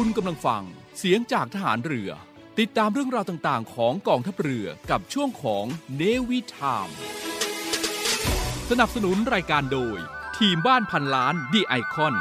คุณกำลังฟังเสียงจากทหารเรือ ติดตามเรื่องราวต่างๆ ของกองทัพเรือกับช่วงของเนวิทามสนับสนุนรายการโดย ทีมบ้านพันล้านดีไอคอน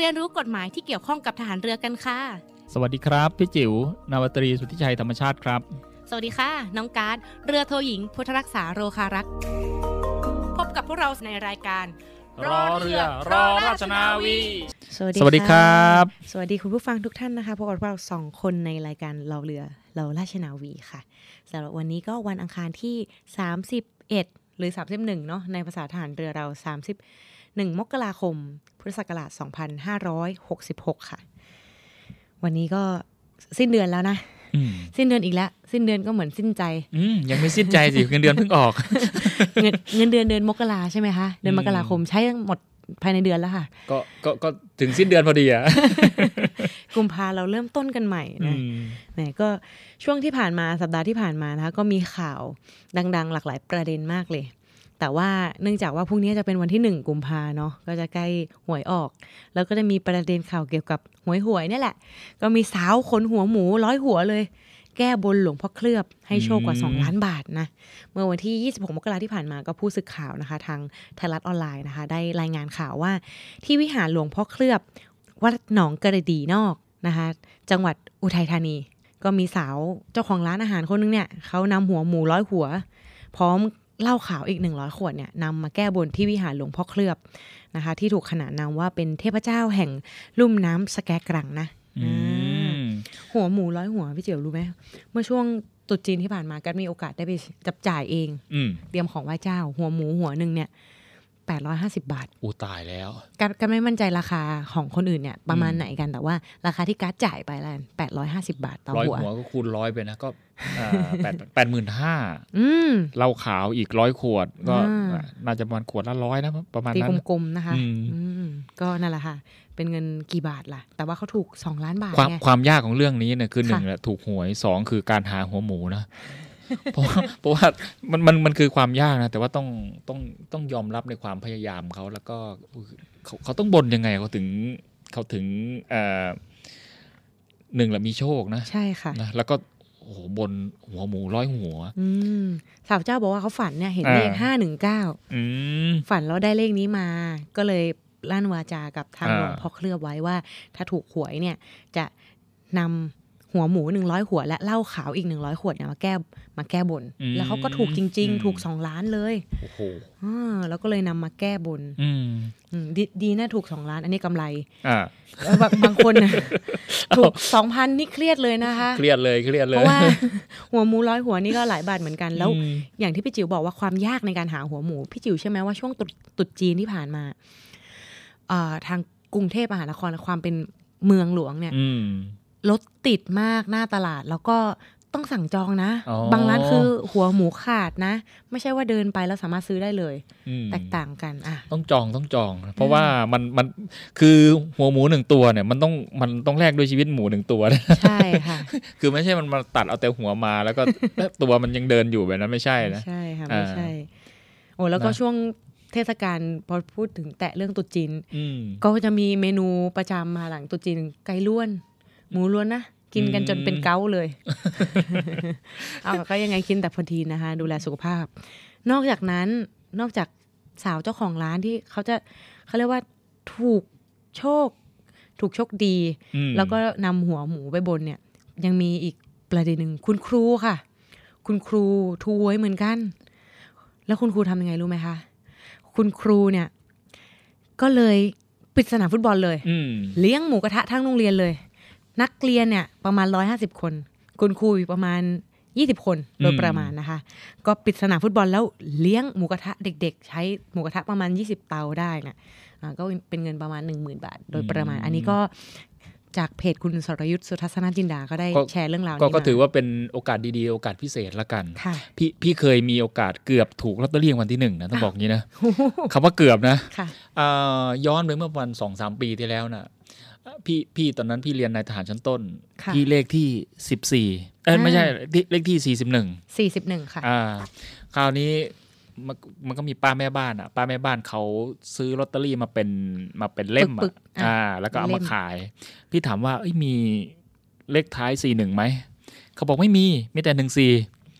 เรียนรู้กฎหมายที่เกี่ยวข้องกับทหารเรือกันค่ะ สวัสดีครับ พี่จิว๋วนาวตรีสุทธิชัยธรรมชาติครับ สวัสดีค่ะ น้องการ์ดเรือโทหญิง พุทธรักษาโรคารักพบกับพวกเราในรายการรอเรือรอราชนาวี สวัสดีสวัสดีครับ สวัสดีคุณผู้ฟังทุกท่านนะคะพบกับเราสองคนในรายการเราเรือเราราชนาวีค่ะสำหรับวันนี้ก็วันอังคารที่ 31 หรือ 31เนาะในภาษาทหารเรือเรา 30 1 มกราคม พุทธศักราช 2566 ค่ะ วันนี้ก็สิ้นเดือนแล้วนะอืมสิ้นเดือนอีกแล้ว สิ้นเดือนก็เหมือนสิ้นใจอืมยังไม่สิ้นใจสิ เงินเดือนเพิ่งออกเงินเงินเดือนเดือนมกราใช่ไหมคะ เดือนมกราคมใช้หมดภายในเดือนแล้วค่ะ ก็ก็ก็ถึงสิ้นเดือนพอดีอะกุมภาเราเริ่มต้นกันใหม่นะแหมก็ช่วงที่ผ่านมาสัปดาห์ที่ผ่านมานะคะก็มีข่าวดัง ๆ หลากหลายประเด็นมากเลย แต่ว่าเนื่องจากว่าพรุ่งนี้จะเป็นวันที่หนึ่งกุมภาเนาะก็จะใกล้หวยออก แล้วก็จะมีประเด็นข่าวเกี่ยวกับหวยหวยเนี่ยแหละ ก็มีสาวขนหัวหมูร้อยหัวเลย แก้บนหลวงพ่อเคลือบให้โชคกว่าอืม2ล้านบาทนะ เมื่อวันที่ 26 มกราที่ผ่านมาก็ผู้สื่อข่าวนะคะ ทางไทยรัฐออนไลน์นะคะ ได้รายงานข่าวว่า ที่วิหารหลวงพ่อเคลือบวัดหนองกระดีนอกนะคะ จังหวัดอุทัยธานีก็มีสาวเจ้าของร้านอาหารคนนึงเนี่ยเขานำหัวหมูร้อยหัว พร้อม เหล้าขาวอีก 100 ขวดเนี่ยนำมาแก้บนที่วิหารหลวงพ่อเคลือบนะคะ ที่ถูกขนานนามว่าเป็นเทพเจ้าแห่งลุ่มน้ำสแกกรังนะอืมหัวหมูร้อยหัวพี่เจียวรู้ไหมเมื่อช่วงตรุษจีนที่ผ่านมากันมีโอกาสได้ไปจับจ่ายเองอืมเตรียมของไหว้เจ้า หัวหมูหัวหนึ่งเนี่ย แปดร้อยห้าสิบาทอูตายแล้วกันกันไม่มั่นใจราคาของคนอื่นเนี่ยประมาณอืมไหนกันแต่ว่าราคาที่การ์ดจ่ายไปแล้วแปดร้อยห้าสิบาทต่อร้อยหัวหัวก็คูณร้อยไปนะก็อ่าแปดแปดหมื่นห้าอืมเหล้าขาวอีกร้อยขวด ก็อ่าน่าจะประมาณขวดละร้อยนะประมาณตีนั้นกลมๆนะคะอืมอืมก็นั่นแหละค่ะ เป็นเงินกี่บาทล่ะ แต่ว่าเขาถูกสองล้านบาทความไงความยากของเรื่องนี้เนี่ยคือหนึ่งค่ะแหละถูกหวยสองคือการหาหัวหมูนะ เพราะว่าเพราะว่ามันมันมันคือความยากนะ แต่ว่าต้องต้องต้องยอมรับในความพยายามเขาแล้วก็เขาเขาต้องบนยังไงเขาถึงเขาถึงเอ่อหนึ่งแหละมีโชคนะใช่ค่ะนะแล้วก็โอ้โหบนหัวหมูร้อยหัวอืมสาวเจ้าบอกว่าเขาฝันเนี่ยเห็นอ่าเลขห้าหนึ่งเก้าอืมฝันแล้วได้เลขนี้มา ก็เลยลั่นวาจากับทางอ่าหลวงพ่อเคลือบไว้ว่า ถ้าถูกหวยเนี่ยจะนำ หัวหมูหนึ่งร้อยหัว และเหล้าขาวอีกหนึ่งร้อยขวดเนี่ยมาแก้มาแก้บน แล้วเขาก็ถูกจริง ๆ ถูกสองล้านเลยโอ้โหอ่าแล้วก็เลยนำมาแก้บนอืมอืมดดีนะถูกสองล้าน อันนี้กำไรอ่าแล้วบางบางคนน่ะถูกสองพันนี่เครียดเลยนะคะเครียดเลยเครียดเลยเพราะว่าหัวหมูร้อยหัวนี่ก็หลายบาทเหมือนกันแล้วอืมอย่างที่พี่จิ๋วบอกว่าความยากในการหาหัวหมูพี่จิ๋วใช่ไหมว่าช่วงตรุษตรุษจีนที่ผ่านมาเอ่อทางกรุงเทพมหานครความเป็นเมืองหลวงเนี่ยอืม รถติดมากหน้าตลาดแล้วก็ต้องสั่งจองนะอ๋อบางร้านคือหัวหมูขาดนะ ไม่ใช่ว่าเดินไปแล้วสามารถซื้อได้เลยอืมแตกต่างกันอะต้องจองต้องจอง เพราะว่ามันมันคือหัวหมูหนึ่งตัวเนี่ยมันต้องมันต้องแลกด้วยชีวิตหมูหนึ่งตัวนะใช่ค่ะคือไม่ใช่มันมาตัดเอาแต่หัวมาแล้วก็ตัวมันยังเดินอยู่แบบนั้นไม่ใช่นะใช่ค่ะอ่าไม่ใช่โอ้แล้วก็นะช่วงเทศกาลพอพูดถึงแตะเรื่องตรุษจีนอืมก็จะมีเมนูประจำมาหลังตรุษจีนไก่ล้วน หมูล้วนนะกินกันอืมจนเป็นเกาเลย เอาก็ยังไงกินแต่พอดีนะคะ ดูแลสุขภาพ นอกจากนั้นนอกจากสาวเจ้าของร้านที่เขาจะเขาเรียกว่าถูกโชค ถูกโชคดีอืมแล้วก็นำหัวหมูไปบนเนี่ย ยังมีอีกประเด็นหนึ่งคุณครูค่ะ คุณครูทูไว้เหมือนกัน แล้วคุณครูทำยังไงรู้ไหมคะ คุณครูเนี่ย ก็เลยปิดสนามฟุตบอลเลยอืมเลี้ยงหมูกระทะทั้งโรงเรียนเลย นักเรียนเนี่ยประมาณร้อยห้าสิบคน คุณครูอีกประมาณยี่สิบคนโดยอืมประมาณนะคะ ก็ปิดสนามฟุตบอลแล้วเลี้ยงหมูกระทะเด็ก ๆ ใช้หมูกระทะประมาณยี่สิบเตาได้นะอ่าก็เป็นเงินประมาณหนึ่งหมื่นบาท โดยประมาณ อันนี้ก็จากเพจคุณสรยุทธ์สุทัศนจินดาก็ได้แชร์เรื่องราวก็นี้ก็มาถือว่าเป็นโอกาสดีๆ โอกาสพิเศษละกันค่ะพี่พี่เคยมีโอกาสเกือบถูกลอตเตอรี่รางวันที่หนึ่งนะต้องบอกงี้นะคำว่าเกือบนะค่ะอ่าย้อนไปเมื่อประมาณสองสามปีที่แล้วนะ พี่พี่ตอนนั้นพี่เรียนนายทหารชั้นต้นค่ะที่เลขที่สิบสี่เอ้ยอ่าไม่ใช่ที่เลขที่สี่สิบหนึ่งสี่สิบหนึ่งค่ะอ่าคราวนี้มันมันก็มีป้าแม่บ้านอะ ป้าแม่บ้านเขาซื้อลอตเตอรี่มาเป็นมาเป็นเล่มปึอะกๆอะอ่า แล้วก็เอาเล่มามขาย พี่ถามว่าเอ้ยมีเลขท้ายสี่หนึ่งไหมเขาบอกไม่มีมีแต่หนึ่งสี่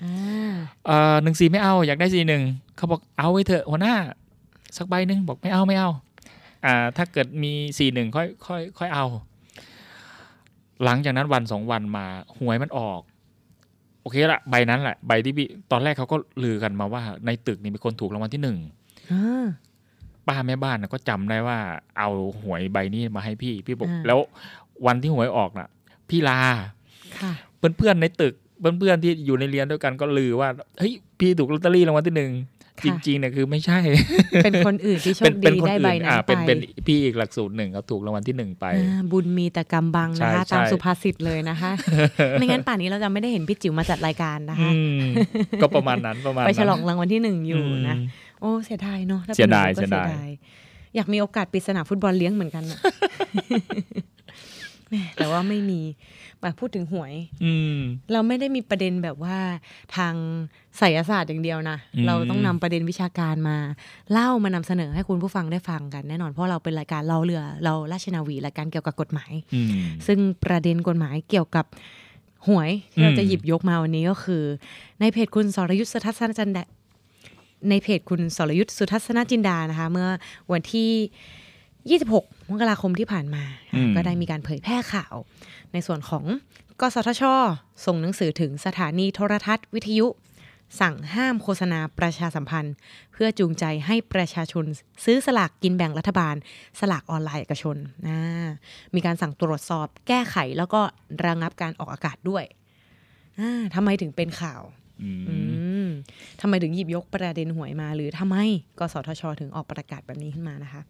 อ่าอ่าหนึ่งสี่ไม่เอาอยากได้สี่หนึ่งเขาบอกเอาไว้เถอะหัวหน้า สักใบหนึ่งบอกไม่เอาไม่เอา อ่าถ้าเกิดมีสี่หนึ่งค่อยค่อยค่อยเอา หลังจากนั้นวันสองวันมาหวยมันออก โอเคละใบนั้นแหละใบที่พี่ตอนแรกเขาก็ลือกันมาว่า ในตึกนี่มีคนถูกรางวัลที่หนึ่งอ่าป้าแม่บ้านน่ะก็จำได้ว่า เอาหวยใบนี้มาให้พี่ พี่บอกอ่าแล้ววันที่หวยออกน่ะ พี่ลาค่ะเพื่อนๆในตึกเพื่อนๆที่อยู่ในเรียนด้วยกันก็ลือว่าเฮ้ยพี่ถูกลอตเตอรี่รางวัลที่หนึ่ง จริงๆเนี่ยคือไม่ใช่ เป็นคนอื่นที่โชเป็นคเป็นดีคนได้อื่ใบนนั้อ่านไปเป็นเป็นพี่อีกหลักสูตรหนึ่งเขาถูกรางวัลที่หนึ่งไปอ่าบุญมีแต่กำบังนะคะใช่ตามใช่สุภาษิตเลยนะคะ ไม่งั้นป่านนี้เราจะไม่ได้เห็นพี่จิ๋วมาจัดรายการนะคะอืมก็ประมาณนั้นประมาณไปนั้นฉลองรางวัลที่หนึ่งอยู่นะมโอ้เสียดายเนาะถ้ป็นเสียดายหนูก็เสียดายอยากมีโอกาสปิดสนามฟุตบอลเลี้ยงเหมือนกันนะแหม่แต่ว่าไม่มี แบบพูดถึงหวย อืมเราไม่ได้มีประเด็นแบบว่าทางไสยศาสตร์อย่างเดียวนะอืมเราต้องนำประเด็นวิชาการมา เล่ามานำเสนอให้คุณผู้ฟังได้ฟังกันแน่นอนเพราะเราเป็นรายการเล่าเรือ เราราชนาวีรายการเกี่ยวกับกฎหมายอืมซึ่งประเด็นกฎหมายเกี่ยวกับหวยที่เราอืมจะหยิบยกมาวันนี้ก็คือ ในเพจคุณสรยุทธสุทัศนจันดาในเพจคุณสรยุทธสุทัศนจินดานะคะ เมื่อวันที่ 26 มกราคมที่ผ่านมาอืมก็ได้มีการเผยแพร่ข่าว ในส่วนของกสทช ส่งหนังสือถึงสถานีโทรทัศน์วิทยุ สั่งห้ามโฆษณาประชาสัมพันธ์ เพื่อจูงใจให้ประชาชนซื้อสลากกินแบ่งรัฐบาล สลากออนไลน์เอกชนนะมีการสั่งตรวจสอบแก้ไขแล้วก็ระงับการออกอากาศด้วยทำไมถึงเป็นข่าวทำไมถึงหยิบยกประเด็นหวยมา หรือทำไมกสทช ถึงออกประกาศแบบนี้ขึ้นมานะคะ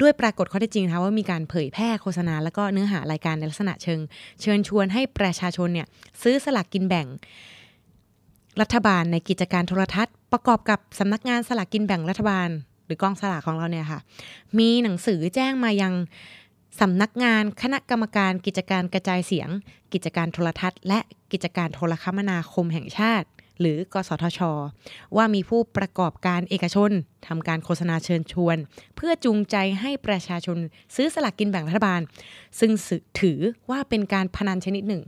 ด้วยปรากฏข้อเท็จจริงนะคะว่ามีการเผยแพร่โฆษณา แล้วก็เนื้อหารายการในลักษณะเชิง เชิญชวนให้ประชาชนเนี่ยซื้อสลากกินแบ่ง รัฐบาลในกิจการโทรทัศน์ ประกอบกับสำนักงานสลากกินแบ่งรัฐบาล หรือกองสลากของเราเนี่ยค่ะ มีหนังสือแจ้งมายังสำนักงานคณะกรรมการกิจการกระจายเสียง กิจการโทรทัศน์ และกิจการโทรคมนาคมแห่งชาติ หรือกสทช ว่ามีผู้ประกอบการเอกชนทำการโฆษณาเชิญชวน เพื่อจูงใจให้ประชาชนซื้อสลากกินแบ่งรัฐบาล ซึ่งถือว่าเป็นการพนันชนิดหนึ่ง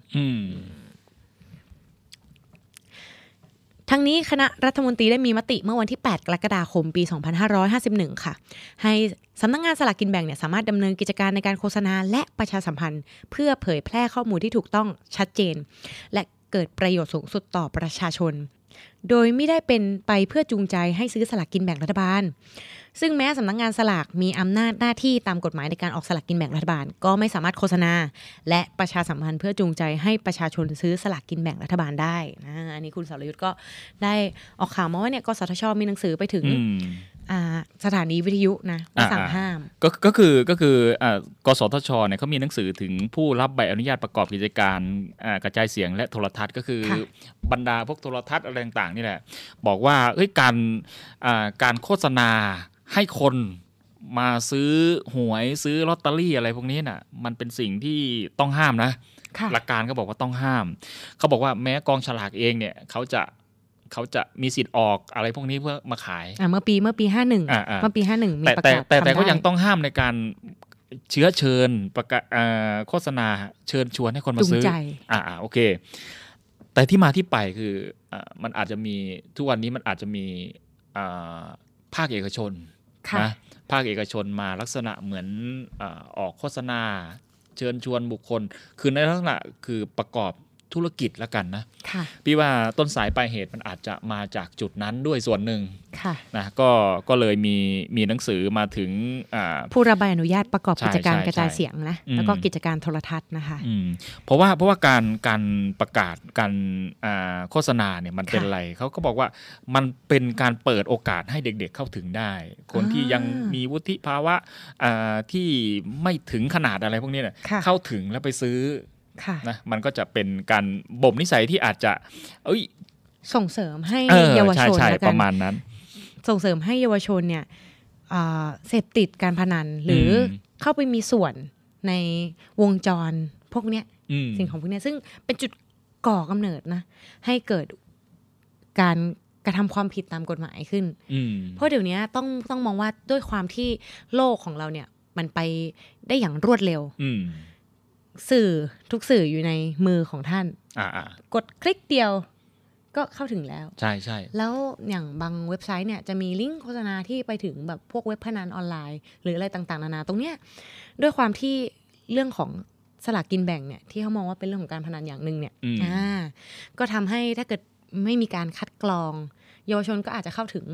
ทั้งนี้คณะรัฐมนตรีได้มีมติเมื่อวันที่ 8 กรกฎาคม ปี 2551 ค่ะ ให้สำนักงงานสลากกินแบ่งเนี่ยสามารถดำเนินกิจการในการโฆษณาและประชาสัมพันธ์ เพื่อเผยแพร่ข้อมูลที่ถูกต้องชัดเจน และ เกิดประโยชน์สูงสุดต่อประชาชน โดยไม่ได้เป็นไปเพื่อจูงใจให้ซื้อสลากกินแบ่งรัฐบาล ซึ่งแม้สำนักงานสลากมีอำนาจหน้าที่ตามกฎหมายในการออกสลากกินแบ่งรัฐบาล ก็ไม่สามารถโฆษณา และประชาสัมพันธ์เพื่อจูงใจให้ประชาชนซื้อสลากกินแบ่งรัฐบาลได้นะอันนี้คุณสรยุทธ์ก็ได้ออกข่าวมาว่าเนี่ยกสทชมีหนังสือไปถึง สถานีวิทยุนะว่าสั่งอ่าห้าม ก็ก็คือก็คืออ่ากสทชเนี่ยเขามีหนังสือถึงผู้รับใบอนุญาตประกอบกิจการอ่ากระจายเสียงและโทรทัศน์ก็คือค่ะบรรดาพวกโทรทัศน์อะไรต่างๆนี่แหละ บอกว่าเอ้ยการอ่าการโฆษณาให้คนมาซื้อหวยซื้อลอตเตอรี่อะไรพวกนี้น่ะ มันเป็นสิ่งที่ต้องห้ามนะค่ะหลักการก็บอกว่าต้องห้าม เขาบอกว่าแม้กองฉลากเองเนี่ยเขาจะ เขาจะมีสิทธิ์ออกอะไรพวกนี้เพื่อมาขายอ่าเมื่อปีเมื่อปีห้าหนึ่งอ่าอ่าเมื่อปีห้าหนึ่งมีแต่ประแต่กาศแต่แต่ทำก็ได้ยังต้องห้ามในการเชื้อเชิญประกาศเอ่อโฆษณาเชิญชวนให้คนมาจูงซื้อใจอ่าอ่าโอเค แต่ที่มาที่ไปคืออ่ามันอาจจะมีทุกวันนี้มันอาจจะมีอ่าภาคเอกชนค่ะนะภาคเอกชนมาลักษณะเหมือนอาออกโฆษณา เชิญชวนบุคคล คือในลักษณะคือประกอบ ธุรกิจแล้วกันนะค่ะพี่ว่าต้นสายปลายเหตุมันอาจจะมาจากจุดนั้นด้วยส่วนหนึ่งค่ะนะก็ก็เลยมีมีหนังสือมาถึงอ่าผู้รับใบอนุญาตประกอบใช่กิจการใช่กระจายใช่เสียงนะอืมแล้วก็กิจการโทรทัศน์นะคะอืมเพราะว่าเพราะว่าการการประกาศการอ่าโฆษณาเนี่ยมันเป็นค่ะอะไรเขาก็บอกว่ามันเป็นการเปิดโอกาสให้เด็กๆเข้าถึงได้ คนที่ยังมีวุฒิภาวะอ่าที่ไม่ถึงขนาดอะไรพวกนี้เนี่ยค่ะเข้าถึงแล้วไปซื้อค่ะ นะมันก็จะเป็นการบ่มนิสัยที่อาจจะ เอ้ย ส่งเสริมให้เออเยาวใช่ชนใช่แล้วปกันระมาณนั้น ส่งเสริมให้เยาวชนเนี่ยอ่าเสพติดการพนันหรืออมเข้าไปมีส่วนในวงจรพวกเนี้ยอืมสิ่งของพวกเนี้ยซึ่งเป็นจุดก่อกำเนิดนะ ให้เกิดการกระทำความผิดตามกฎหมายขึ้นอืมเพราะเดี๋ยวนี้ต้องต้องมองว่าด้วยความที่โลกของเราเนี่ย มันไปได้อย่างรวดเร็วอืม สื่อทุกสื่ออยู่ในมือของท่านอ่าอ่ากดคลิกเดียวก็เข้าถึงแล้ว ใช่ใช่แล้วอย่างบางเว็บไซต์เนี่ยจะมีลิงก์โฆษณาที่ไปถึงแบบพวกเว็บพนันออนไลน์ หรืออะไรต่างๆ นานาตรงเนี้ยด้วยความที่เรื่องของสลากกินแบ่งเนี่ยที่เขามองว่าเป็นเรื่องของการพนันอย่างหนึ่งเนี่ยอืมอ่าก็ทำให้ถ้าเกิดไม่มีการคัดกรอง เยาวชนก็อาจจะเข้าถึง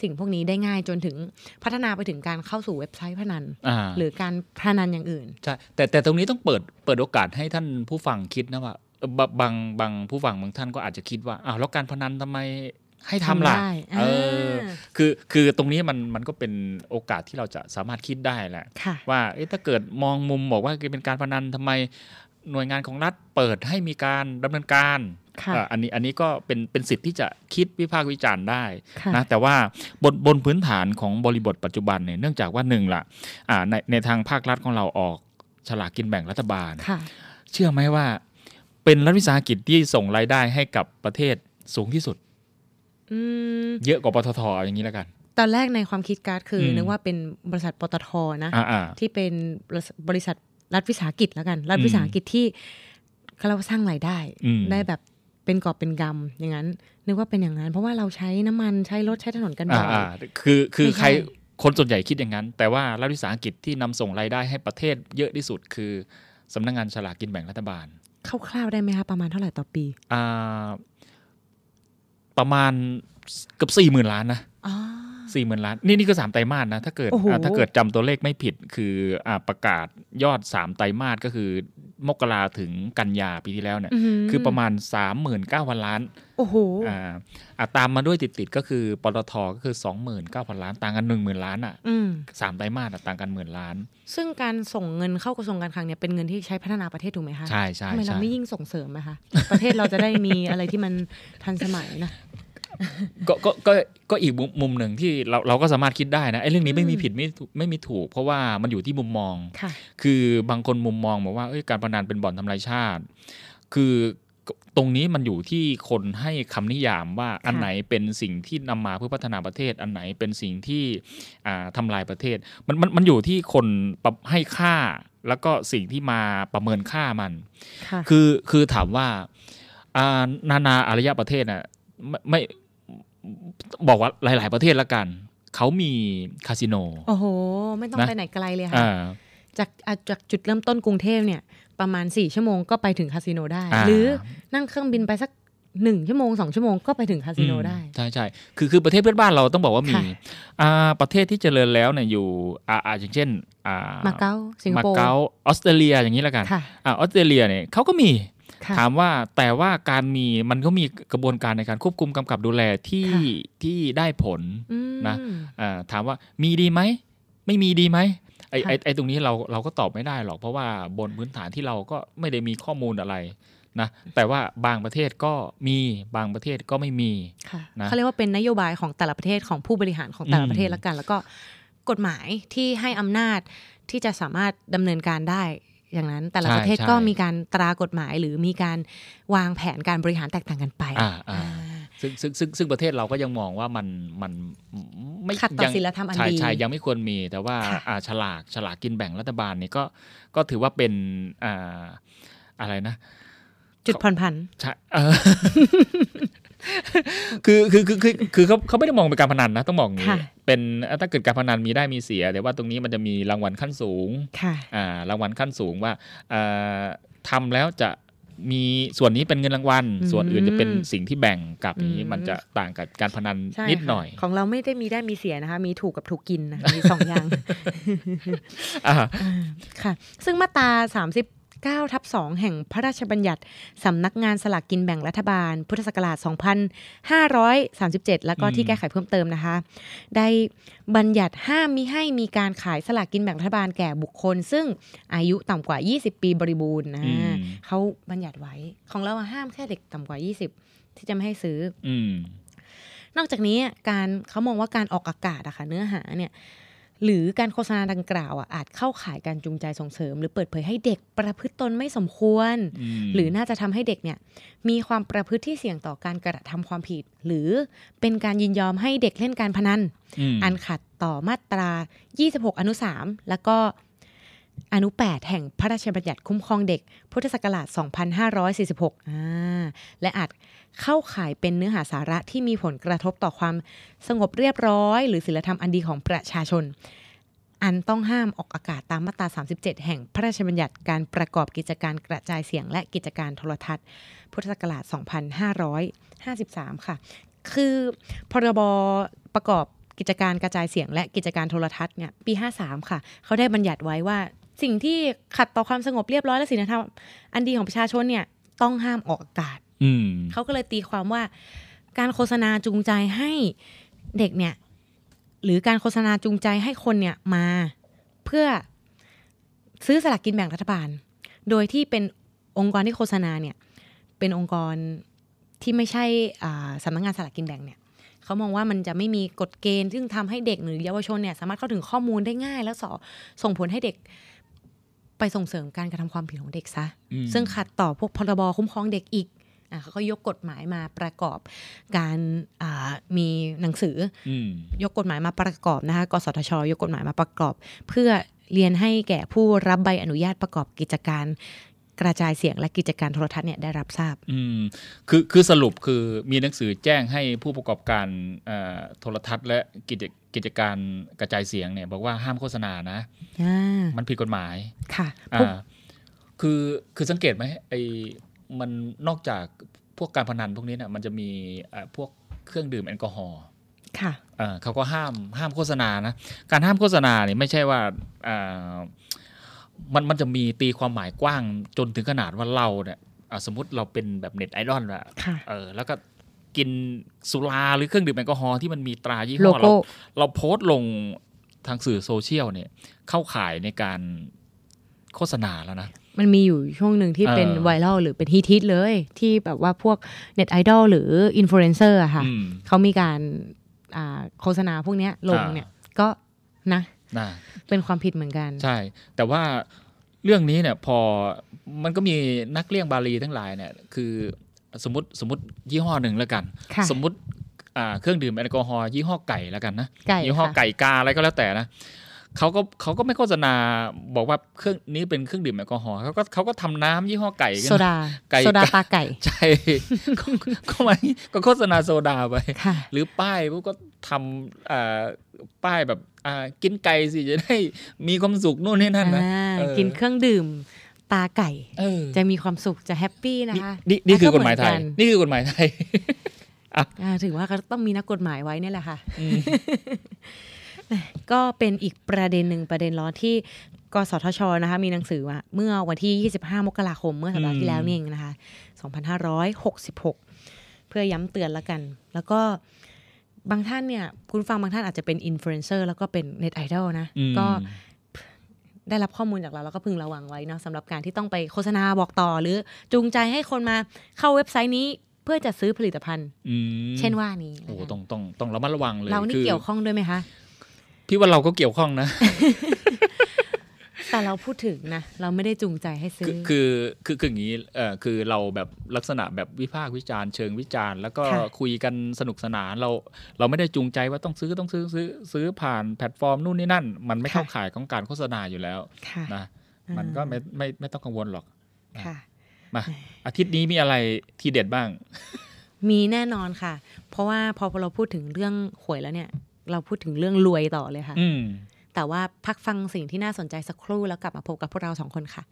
สิ่งพวกนี้ได้ง่ายจนถึงพัฒนาไปถึงการเข้าสู่เว็บไซต์พนันอ่าหรือการพนันอย่างอื่นใช่แต่แต่ตรงนี้ต้องเปิดเปิดโอกาสให้ท่านผู้ฟังคิดนะว่าเออบะบางบางผู้ฟังบางท่านก็อาจจะคิดว่าอ้าวแล้วการพนันทำไมให้ทำล่ะทำได้เอออ่าคือคือตรงนี้มันมันก็เป็นโอกาสที่เราจะสามารถคิดได้แหละค่ะว่าเอ๊ะถ้าเกิดมองมุมบอกว่าเป็นการพนันทำไมหน่วยงานของรัฐเปิดให้มีการดำเนินการค่ะ อะอันนี้อันนี้ก็เป็นเป็นสิทธิ์ที่จะคิดวิพากษ์วิจารณ์ได้ค่ะนะแต่ว่าบนบนพื้นฐานของบริบทปัจจุบันเนี่ยเนื่องจากว่าหนึ่งละอ่าในในทางภาครัฐของเราออกฉลากกินแบ่งรัฐบาลค่ะเชื่อไหมว่าเป็นรัฐวิสาหกิจที่ส่งรายได้ให้กับประเทศสูงที่สุดอืมเยอะกว่าปตทอย่างนี้แล้วกันตอนแรกในความคิดการ์ดคืออมนึกว่าเป็นบริษัทปตทนะอ่าอ่าที่เป็นบริษัทรัฐวิสาหกิจแล้วกัน รัฐวิสาหกิจที่เขาเรียกว่าสร้างรายได้อืมได้แบบ เป็นกอบเป็นกำอย่างนั้น นึกว่าเป็นอย่างนั้น เพราะว่าเราใช้น้ำมันใช้รถใช้ถนนกันบ่อ่าอยอ่าคือคือไม่ใช่ใครคนส่วนใหญ่คิดอย่างนั้น แต่ว่ารัฐวิสาหกิจที่นำส่งรายได้ให้ประเทศเยอะที่สุดคือสำนักงานฉลากกินแบ่งรัฐบาลคร่าวๆได้ไหมคะประมาณเท่าไหร่ต่อปี อ่า ประมาณเกือบสี่หมื่นล้านนะอ๋อ สี่หมื่นล้าน นี่นี่ก็สามไตรมาสนะ ถ้าเกิดโอ้โหอ่าถ้าเกิดจำตัวเลขไม่ผิดคืออ่าประกาศยอดสามไตรมาสก็คือ มกราถึงกันยาปีที่แล้วเนี่ยหืคือประมาณสามหมื่นเก้าพันล้าน โอ้โหอ่าอ่าตามมาด้วยติดๆก็คือปตทก็คือสองหมื่นเก้าพันล้าน ต่างกันหนึ่งหมื่นล้านอะอืมสามไตรมาสอะต่างกันหมื่นล้าน ซึ่งการส่งเงินเข้ากระทรวงการคลังเนี่ยเป็นเงินที่ใช้พัฒนาประเทศถูกไหมคะใช่ใช่ทำไมเราใช่ไม่ยิ่งส่งเสริมนะคะประเทศเราจะได้มีอะไรที่มันทันสมัยนะ ก็ก็ก็ก็อีกมุมมุมหนึ่งที่เราเราก็สามารถคิดได้นะไอ้เรื่องนี้ไม่มีอืมผิดไม่ถูกไม่มีถูก เพราะว่ามันอยู่ที่มุมมองค่ะคือบางคนมุมมองบอกว่าเอ้ยการพนันเป็นบ่อนทำลายชาติ คือตรงนี้มันอยู่ที่คนให้คำนิยามว่าอันไหนเป็นสิ่งที่นำมาเพื่อพัฒนาประเทศ อันไหนเป็นสิ่งที่อ่าทำลายประเทศ มันมันมันอยู่ที่คนปรับให้ค่าแล้วก็สิ่งที่มาประเมินค่ามันค่ะคือคือถามว่าอ่านานาอารยประเทศน่ะไม่ไม่ บอกว่าหลาย ๆ ประเทศละกัน เขามีคาสิโน โอ้โห ไม่ต้องนะไปไหนไกลเลยค่ะ อ่า จากอะจากจุดเริ่มต้นกรุงเทพเนี่ย ประมาณสี่ชั่วโมงก็ไปถึงคาสิโนได้ อ่า หรือนั่งเครื่องบินไปสักหนึ่งชั่วโมงสองชั่วโมงก็ไปถึงคาสิโนได้ อืมใช่ใช่คือคือประเทศเพื่อนบ้านเราต้องบอกว่ามีค่ะ อ่าประเทศที่เจริญแล้วเนี่ยอยู่อ่าอ่าอย่างเช่นอ่ามาเก๊าสิงคมาโปร์เก๊าออสเตรเลียอย่างนี้แล้วกันค่ะ อ่าออสเตรเลียเนี่ยเขาก็มีค่ะ ถามว่าแต่ว่าการมีมันก็มีกระบวนการในการควบคุมกำกับดูแลที่ค่ะที่ได้ผลอืมนะอ่าถามว่ามีดีไหม ไม่มีดีไหมไอ้ค่ะไอ้ไอ้ตรงนี้เราเราก็ตอบไม่ได้หรอก เพราะว่าบนพื้นฐานที่เราก็ไม่ได้มีข้อมูลอะไรนะแต่ว่าบางประเทศก็มีบางประเทศก็ไม่มีค่ะนะเขาเรียกว่าเป็นนโยบายของแต่ละประเทศของผู้บริหารของแต่ละอืมประเทศละกัน แล้วก็กฎหมายที่ให้อำนาจที่จะสามารถดำเนินการได้ อย่างนั้น แต่ละใช่ประเทศใช่ก็มีการตรากฎหมายหรือมีการวางแผนการบริหารแตกต่างกันไปอ่าอ่าอ่าซึ่งซึ่งซึ่งซึ่งประเทศเราก็ยังมองว่ามันมันไม่ขัดต่อยังศีลธรรมอันใช่ดีใช่ยังไม่ควรมี แต่ว่าค่ะอ่าฉลากฉลากกินแบ่งรัฐบาลนี่ก็ก็ถือว่าเป็นอ่าอะไรนะ จุดผ่อนผันใช่เออ คือคือคือคือคือเขาเขาไม่ได้มองเป็นการพนันนะต้องบอกอย่างนี้ค่ะเป็นถ้าเกิดการพนันมีได้มีเสีย แต่ว่าตรงนี้มันจะมีรางวัลขั้นสูงค่ะอ่ารางวัลขั้นสูงว่าอ่าทำแล้วจะมีส่วนนี้เป็นเงินรางวัลอืมส่วนอื่นจะเป็นสิ่งที่แบ่งกับอย่างนี้อืมมันจะต่างกับการพนันใช่นิดค่ะหน่อย ของเราไม่ได้มีได้มีเสียนะคะ มีถูกกับถูกกินนะคะมีสองอย่างอ่าอ่าค่ะ ซึ่งมาตรา 39ทับ2แห่งพระราชบัญญัติสำนักงานสลากกินแบ่งรัฐบาล พุทธศักราช 2537 แล้วก็ที่แก้ไขเพิ่มเติมนะคะ ได้บัญญัติห้ามมิให้มีการขายสลากกินแบ่งรัฐบาลแก่บุคคล ซึ่งอายุต่ำกว่า 20 ปีบริบูรณ์นะอืมเขาบัญญัติไว้ของเราอะห้ามแค่เด็กต่ำกว่า 20 ที่จะไม่ให้ซื้ออืมนอกจากนี้การเขามองว่าการออกอากาศอะค่ะเนื้อหาเนี่ย หรือการโฆษณาดังกล่าวอะอาจเข้าข่ายการจูงใจส่งเสริม หรือเปิดเผยให้เด็กประพฤติตนไม่สมควรมหรือน่าจะทำให้เด็กเนี่ยมีความประพฤติที่เสี่ยงต่อการกระทำความผิด หรือเป็นการยินยอมให้เด็กเล่นการพนันมอันขัดต่อมาตรา 26 อนุ 3 แล้วก็ อนุ 8 แห่งพระราชบัญญัติคุ้มครองเด็ก พุทธศักราช 2546อ่าและอาจเข้าข่ายเป็นเนื้อหาสาระที่มีผลกระทบต่อความสงบเรียบร้อย หรือศีลธรรมอันดีของประชาชน อันต้องห้ามออกอากาศตามมาตรา 37 แห่งพระราชบัญญัติการประกอบกิจการกระจายเสียงและกิจการโทรทัศน์ พุทธศักราช 2553 ค่ะ คือพรบประกอบกิจการกระจายเสียงและกิจการโทรทัศน์เนี่ยปี 53 ค่ะ เขาได้บัญญัติไว้ว่า สิ่งที่ขัดต่อความสงบเรียบร้อยและศีลธรรมอันดีของประชาชนเนี่ยต้องห้ามออกอากาศอืมเขาก็เลยตีความว่า การโฆษณาจูงใจให้เด็กเนี่ย หรือการโฆษณาจูงใจให้คนเนี่ยมาเพื่อซื้อสลากกินแบ่งรัฐบาล โดยที่เป็นองค์กรที่โฆษณาเนี่ย เป็นองค์กรที่ไม่ใช่อ่าสำนักงานสลากกินแบ่งเนี่ยเขามองว่ามันจะไม่มีกฎเกณฑ์ ซึ่งทำให้เด็กหรือเยาวชนเนี่ยสามารถเข้าถึงข้อมูลได้ง่าย แล้วสอส่งผลให้เด็ก ไปส่งเสริมการกระทำความผิดของเด็กซะอืมซึ่งขัดต่อพวกพรบคุ้มครองเด็กอีกอะเขาก็ยกกฎหมายมาประกอบการอ่ามีหนังสืออืมยกกฎหมายมาประกอบนะคะกสทช ยกกฎหมายมาประกอบ เพื่อเรียนให้แก่ผู้รับใบอนุญาตประกอบกิจการกระจายเสียงและกิจการโทรทัศน์เนี่ยได้รับทราบ อืม คือคือสรุปคือมีหนังสือแจ้งให้ผู้ประกอบการเอ่อโทรทัศน์และกิจ กิจการกระจายเสียงเนี่ยบอกว่าห้ามโฆษณานะอ่ามันผิดกฎหมายค่ะอ่าพวกคือคือสังเกตไหมไอ้มันนอกจากพวกการพนันพวกนี้เนี่ยมันจะมีอ่าพวกเครื่องดื่มแอลกอฮอล์ค่ะอ่าเขาก็ห้ามห้ามโฆษณานะ การห้ามโฆษณาเนี่ยไม่ใช่ว่าอ่ามันมันจะมีตีความหมายกว้างจนถึงขนาดว่าเราเนี่ยอ่าสมมติเราเป็นแบบเน็ตไอดอลอะค่ะเออแล้วก็ กินสุราหรือเครื่องดื่มแอลกอฮอล์ที่มันมีตรายี่โลห้อโก้เราเราโพสต์ลงทางสื่อโซเชียลเนี่ยเข้าข่ายในการโฆษณาแล้วนะ มันมีอยู่ช่วงหนึ่งที่เป็นเออไวรัลหรือเป็นฮิตฮิตๆเลย ที่แบบว่าพวกเน็ตไอดอลหรืออินฟลูเอนเซอร์อะค่ะอืมเขามีการอ่าโฆษณาพวกเนี้ยลงอ่าเนี่ยก็นะนะเป็นความผิดเหมือนกัน ใช่ แต่ว่าเรื่องนี้เนี่ยพอมันก็มีนักเลี่ยงบาลีทั้งหลายเนี่ย คือ สมมติสมมติยี่ห้อหนึ่งแล้วกันค่ะสมมติอ่าเครื่องดื่มแอลกอฮอล์ยี่ห้อไก่แล้วกันนะไก่ยี่ห้อค่ะไก่กาอะไรก็แล้วแต่นะเขาก็เขาก็ไม่โฆษณาบอกว่าเครื่องนี้เป็นเครื่องดื่มแอลกอฮอล์เขาก็เขาก็ทำน้ำยี่ห้อไก่กันโซดาไก่โซดาตาไก่ใช่ก็ก็ไม่ก็โฆษณาโซดาไปค่ะหรือป้ายพวกก็ทำอ่าป้ายแบบอ่ากินไก่สิจะได้มีความสุขนู่นนี่นั่นนะอ่าเออกินเครื่องดื่ม ตาไก่เออจะมีความสุขจะแฮปปี้นะคะนี่นี่คือกฎหมายไทยก็เหมือนกันนี่คือกฎหมายไทยอ่าถือว่าก็ต้องมีนักกฎหมายไว้เนี่ยแหละค่ะอืมก็เป็นอีกประเด็นหนึ่งประเด็นร้อนที่กสทชนะคะมีหนังสือว่าเมื่อวันที่ 25 มกราคมเมื่อสัปดาห์ที่แล้วนี่เองนะคะ 2566 เพื่อย้ำเตือนแล้วกัน แล้วก็บางท่านเนี่ย คุณผู้ฟังบางท่านอาจจะเป็นอินฟลูเอนเซอร์แล้วก็เป็นเน็ตไอดอลนะอืมก็ ได้รับข้อมูลจากเราแล้วก็พึงระวังไว้เนาะสำหรับการที่ต้องไปโฆษณาบอกต่อ หรือจูงใจให้คนมาเข้าเว็บไซต์นี้เพื่อจะซื้อผลิตภัณฑ์อืมเช่นว่านี้โอ้โหนะคะต้องต้องต้องระมัดระวังเลยเรานี่คือเกี่ยวข้องด้วยไหมคะพี่ว่าเราก็เกี่ยวข้องนะ แต่เราพูดถึงนะ เราไม่ได้จูงใจให้ซื้คืออคือคือคืออย่างนี้เอ่อคือเราแบบลักษณะแบบวิพากษ์วิจารณ์เชิงวิจารณ์แล้วก็ค่ะคุยกันสนุกสนานเราเราไม่ได้จูงใจว่าต้องซื้อต้องซื้อซื้อซื้อผ่านแพลตฟอร์มนู่นนี่นั่น มันไม่เข้าข่ายของการโฆษณาอยู่แล้วค่ะนะมันก็ไม่ไม่ไม่ต้องกังวลหรอกค่ะมาอาทิตย์นี้มีอะไรทีเด็ดบ้าง มีแน่นอนค่ะ เพราะว่าพอเราพูดถึงเรื่องหวยแล้วเนี่ย เราพูดถึงเรื่องรวยต่อเลยค่ะอืม แต่ว่าพักฟังสิ่งที่น่าสนใจสักครู่แล้วกลับมาพบกับพวกเราสองคนค่ะ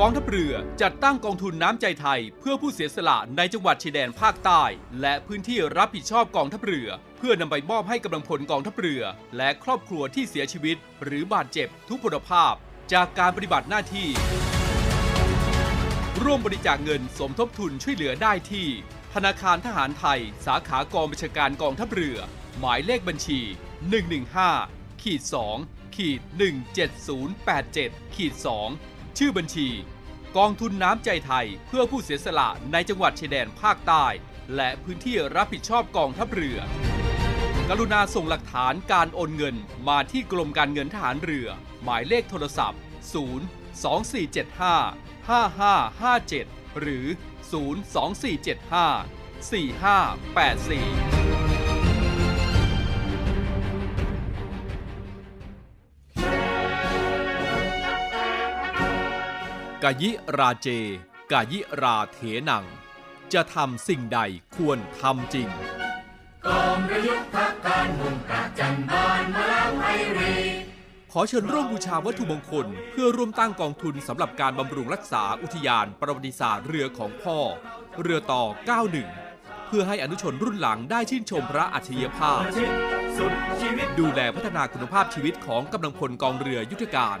กองทัพเรือจัดตั้งกองทุนน้ำใจไทย เพื่อผู้เสียสละในจังหวัดชายแดนภาคใต้ และพื้นที่รับผิดชอบกองทัพเรือ เพื่อนำไปมอบให้กำลังพลกองทัพเรือ และครอบครัวที่เสียชีวิต หรือบาดเจ็บทุกพลภาพ จากการปฏิบัติหน้าที่ ร่วมบริจาคเงินสมทบทุนช่วยเหลือได้ที่ ธนาคารทหารไทย สาขากองบัญชาการกองทัพเรือ หมายเลขบัญชี 115ขีด2ขีด17087ขีด2ชื่อบัญชี กองทุนน้ำใจไทยเพื่อผู้เสียสละในจังหวัดชายแดนภาคใต้ และพื้นที่รับผิดชอบกองทัพเรือ กรุณาส่งหลักฐานการโอนเงินมาที่กรมการเงินทหารเรือ หมายเลขโทรศัพท์ 0 2475 5557 หรือ 0 2475 4584 กายิราเจกายิราเถนัง จะทำสิ่งใดควรทำจริงขอเชิญร่วมบูชาวัตถุมงคล เพื่อร่วมตั้งกองทุนสำหรับการบำรุงรักษาอุทยานประวัติศาสตร์เรือของพ่อ เรือต่อ 91 เพื่อให้อนุชนรุ่นหลังได้ชื่นชมพระอัจฉริยภาพ ดูแลพัฒนาคุณภาพชีวิตของกำลังพลกองเรือยุทธการ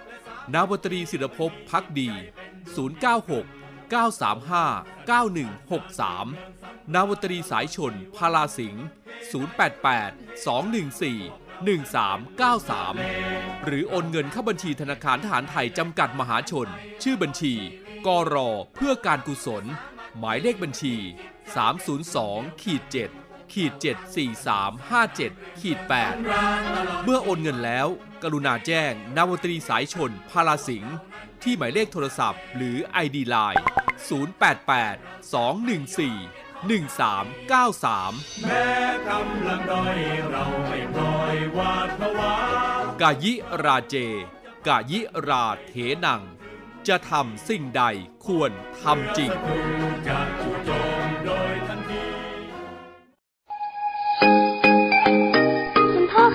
นาวตรีศิรภพพักดี 096 935 9163 นาวตรีสายชน พาลาสิงห์088 214 1393 หรือโอนเงินเข้าบัญชีธนาคารทหารไทยจำกัดมหาชน ชื่อบัญชี กรอเพื่อการกุศล หมายเลขบัญชี 302ขีด7 ขีด74357ขีด8เมื่อโอนเงินแล้ว กรุณาแจ้ง นาวตรีสายชน พาลาสิงห์ที่หมายเลขโทรศัพท์ หรือ ID Line 088 214 1393 แม้กำลังด้อยเราไม่ปล่อยวาดผวากายิราเจ กายิราเถนัง จะทำสิ่งใดควรทำจริง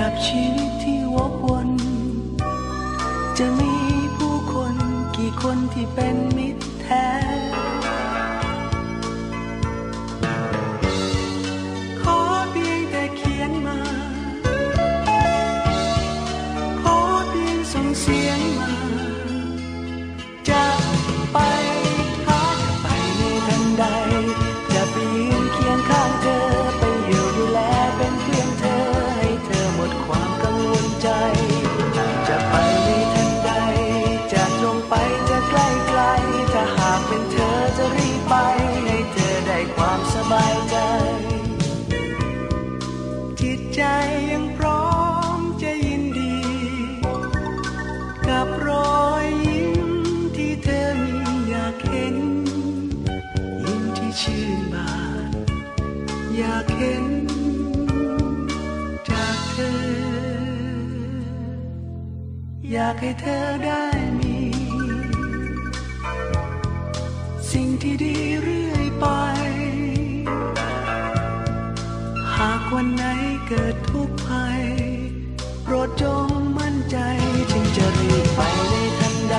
กับชีวิตากให้เธอได้มี สิ่งที่ดีเรื่อยไป หากวันไหนเกิดทุกข์ภัยโปรดจงมั่นใจจึงจะรีบไปในทันใด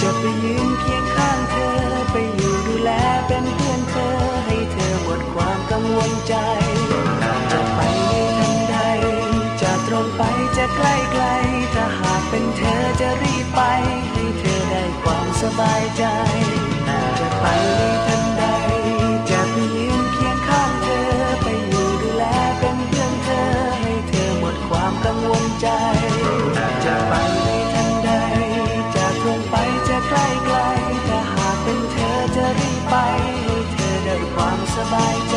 จะไปยืนเคียงข้างเธอไปอยู่ดูแลเป็นเพื่อนเธอให้เธอหมดความกังวลใจ จะไปในทันใด จะตรงไปจะใกล้ไกลถ้าหา จะรีบไป ให้เธอได้ความสบายใจจะไปในทันใด จะไปยืนเคียงข้างเธอ ไปอยู่ดูแลเป็นเพื่อนเธอ ให้เธอหมดความกังวลใจจะไปในทันใด จะตรงไปจะใกล้ไกลถ้าหากเป็นเธอจะรีบไป ให้เธอได้ความสบายใจ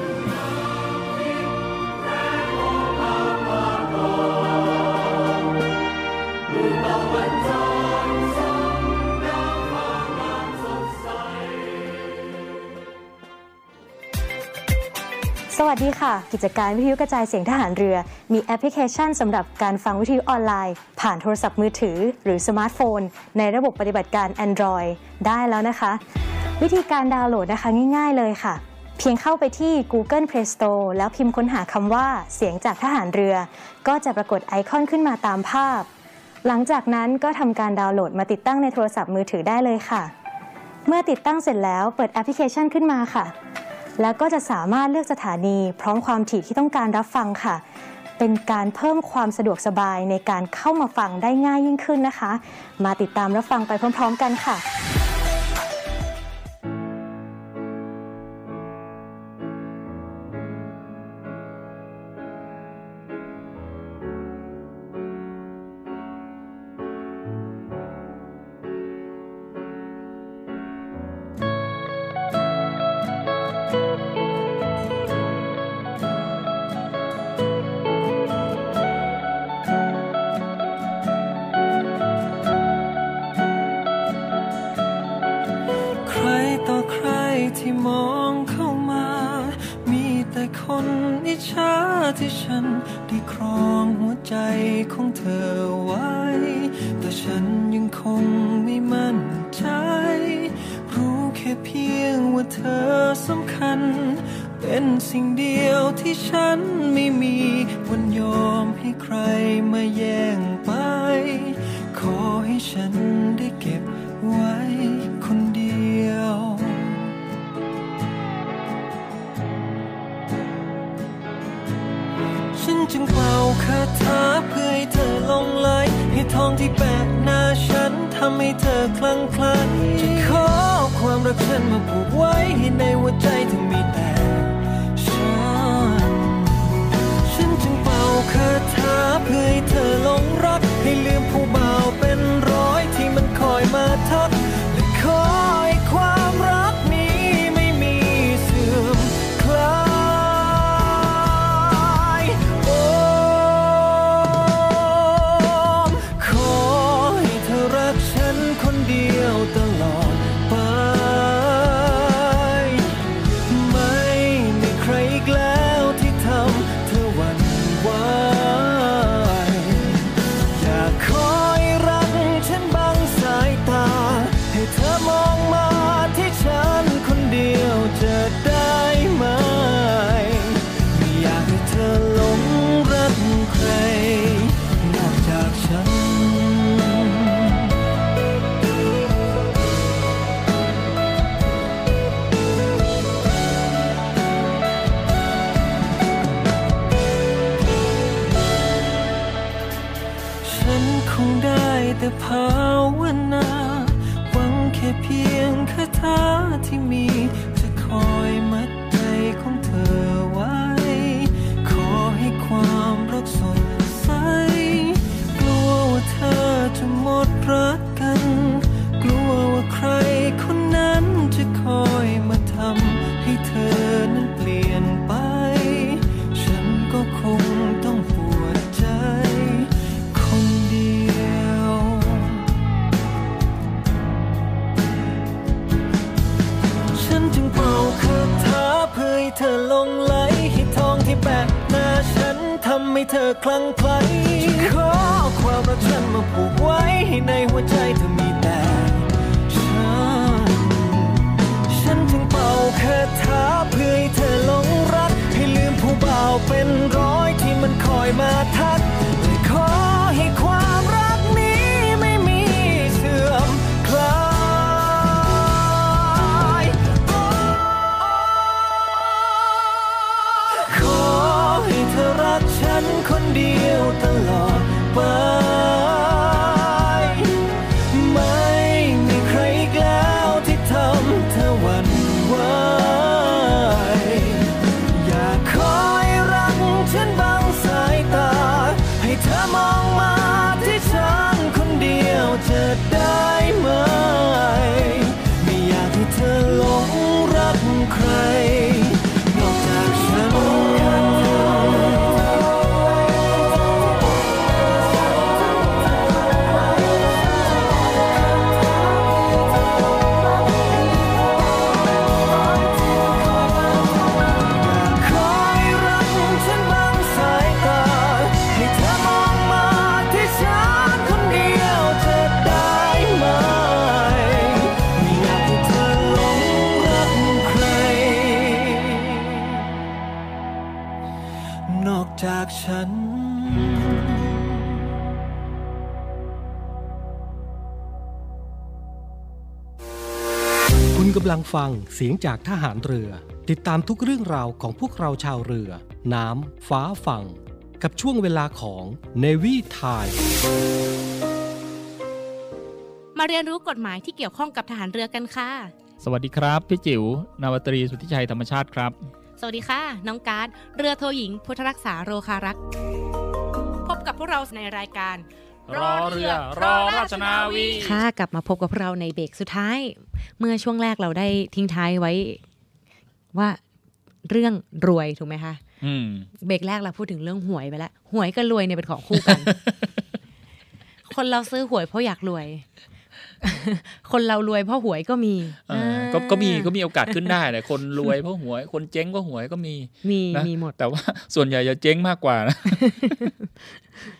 วัสดีค่ะ กิจการวิทยุกระจายเสียงทหารเรือ มีแอปพลิเคชันสำหรับการฟังวิทยุออนไลน์ ผ่านโทรศัพท์มือถือ หรือสมาร์ทโฟน ในระบบปฏิบัติการ Android ได้แล้วนะคะ วิธีการดาวน์โหลดนะคะง่าย ๆ เลยค่ะ เพียงเข้าไปที่ Google Play Store แล้วพิมพ์ค้นหาคำว่าเสียงจากทหารเรือ ก็จะปรากฏไอคอนขึ้นมาตามภาพ หลังจากนั้นก็ทำการดาวน์โหลดมาติดตั้งในโทรศัพท์มือถือได้เลยค่ะ เมื่อติดตั้งเสร็จแล้วเปิดแอปพลิเคชันขึ้นมาค่ะ แล้วก็จะสามารถเลือกสถานี พร้อมความถี่ที่ต้องการรับฟังค่ะ เป็นการเพิ่มความสะดวกสบายในการเข้ามาฟังได้ง่ายยิ่งขึ้นนะคะ มาติดตามรับฟังไปพร้อม ๆ กันค่ะ ฟังเสียงจากทหารเรือ ติดตามทุกเรื่องราวของพวกเราชาวเรือ น้ำ ฟ้าฝั่ง กับช่วงเวลาของ Navy Time มาเรียนรู้กฎหมายที่เกี่ยวข้องกับทหารเรือกันค่ะ สวัสดีครับ พี่จิ๋วนาวาตรีสุทธิชัยธรรมชาติครับ สวัสดีค่ะ น้องการ์ดเรือโทหญิง พุทธรักษาโรคารักษ์พบกับพวกเราในรายการ รอเรือ รอราชนาวี ค่ะกลับมาพบกับพวกเราในเบรกสุดท้าย เมื่อช่วงแรกเราได้ทิ้งท้ายไว้ว่าเรื่องรวยถูกไหมคะอืมเบรกแรกเราพูดถึงเรื่องหวยไปแล้วหวยกับรวยเนี่ยเป็นของคู่กัน คนเราซื้อหวยเพราะอยากรวย คนเรารวยเพราะหวยก็มีเออก็ก็มีก็มีโอกาสขึ้นได้นะคนรวยเพราะหวย คนเจ๊งเพราะหวยก็มีมีนะมีหมด แต่ว่าส่วนใหญ่จะเจ๊งมากกว่านะ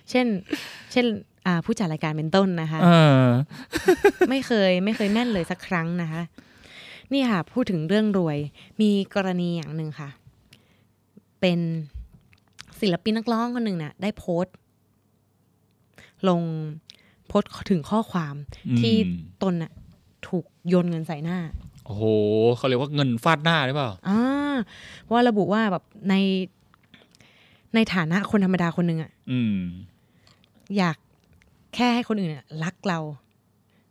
เช่น เช่นอ่า ผู้จัดรายการเป็นต้นนะคะเออไม่เคยไม่เคยแม่นเลยสักครั้งนะคะ นี่ค่ะ พูดถึงเรื่องรวย มีกรณีอย่างหนึ่งค่ะ เป็นศิลปินนักร้องคนหนึ่งน่ะ ได้โพสต์ ลงโพสต์ถึงข้อความอืมที่ตนน่ะ ถูกโยนเงินใส่หน้า โอ้โหเขาเรียกว่าเงินฟาดหน้าหรือเปล่าอ่าว่าระบุว่าแบบในในฐานะคนธรรมดาคนหนึ่งอะอืมอยาก แค่ให้คนอื่นอะรักเรา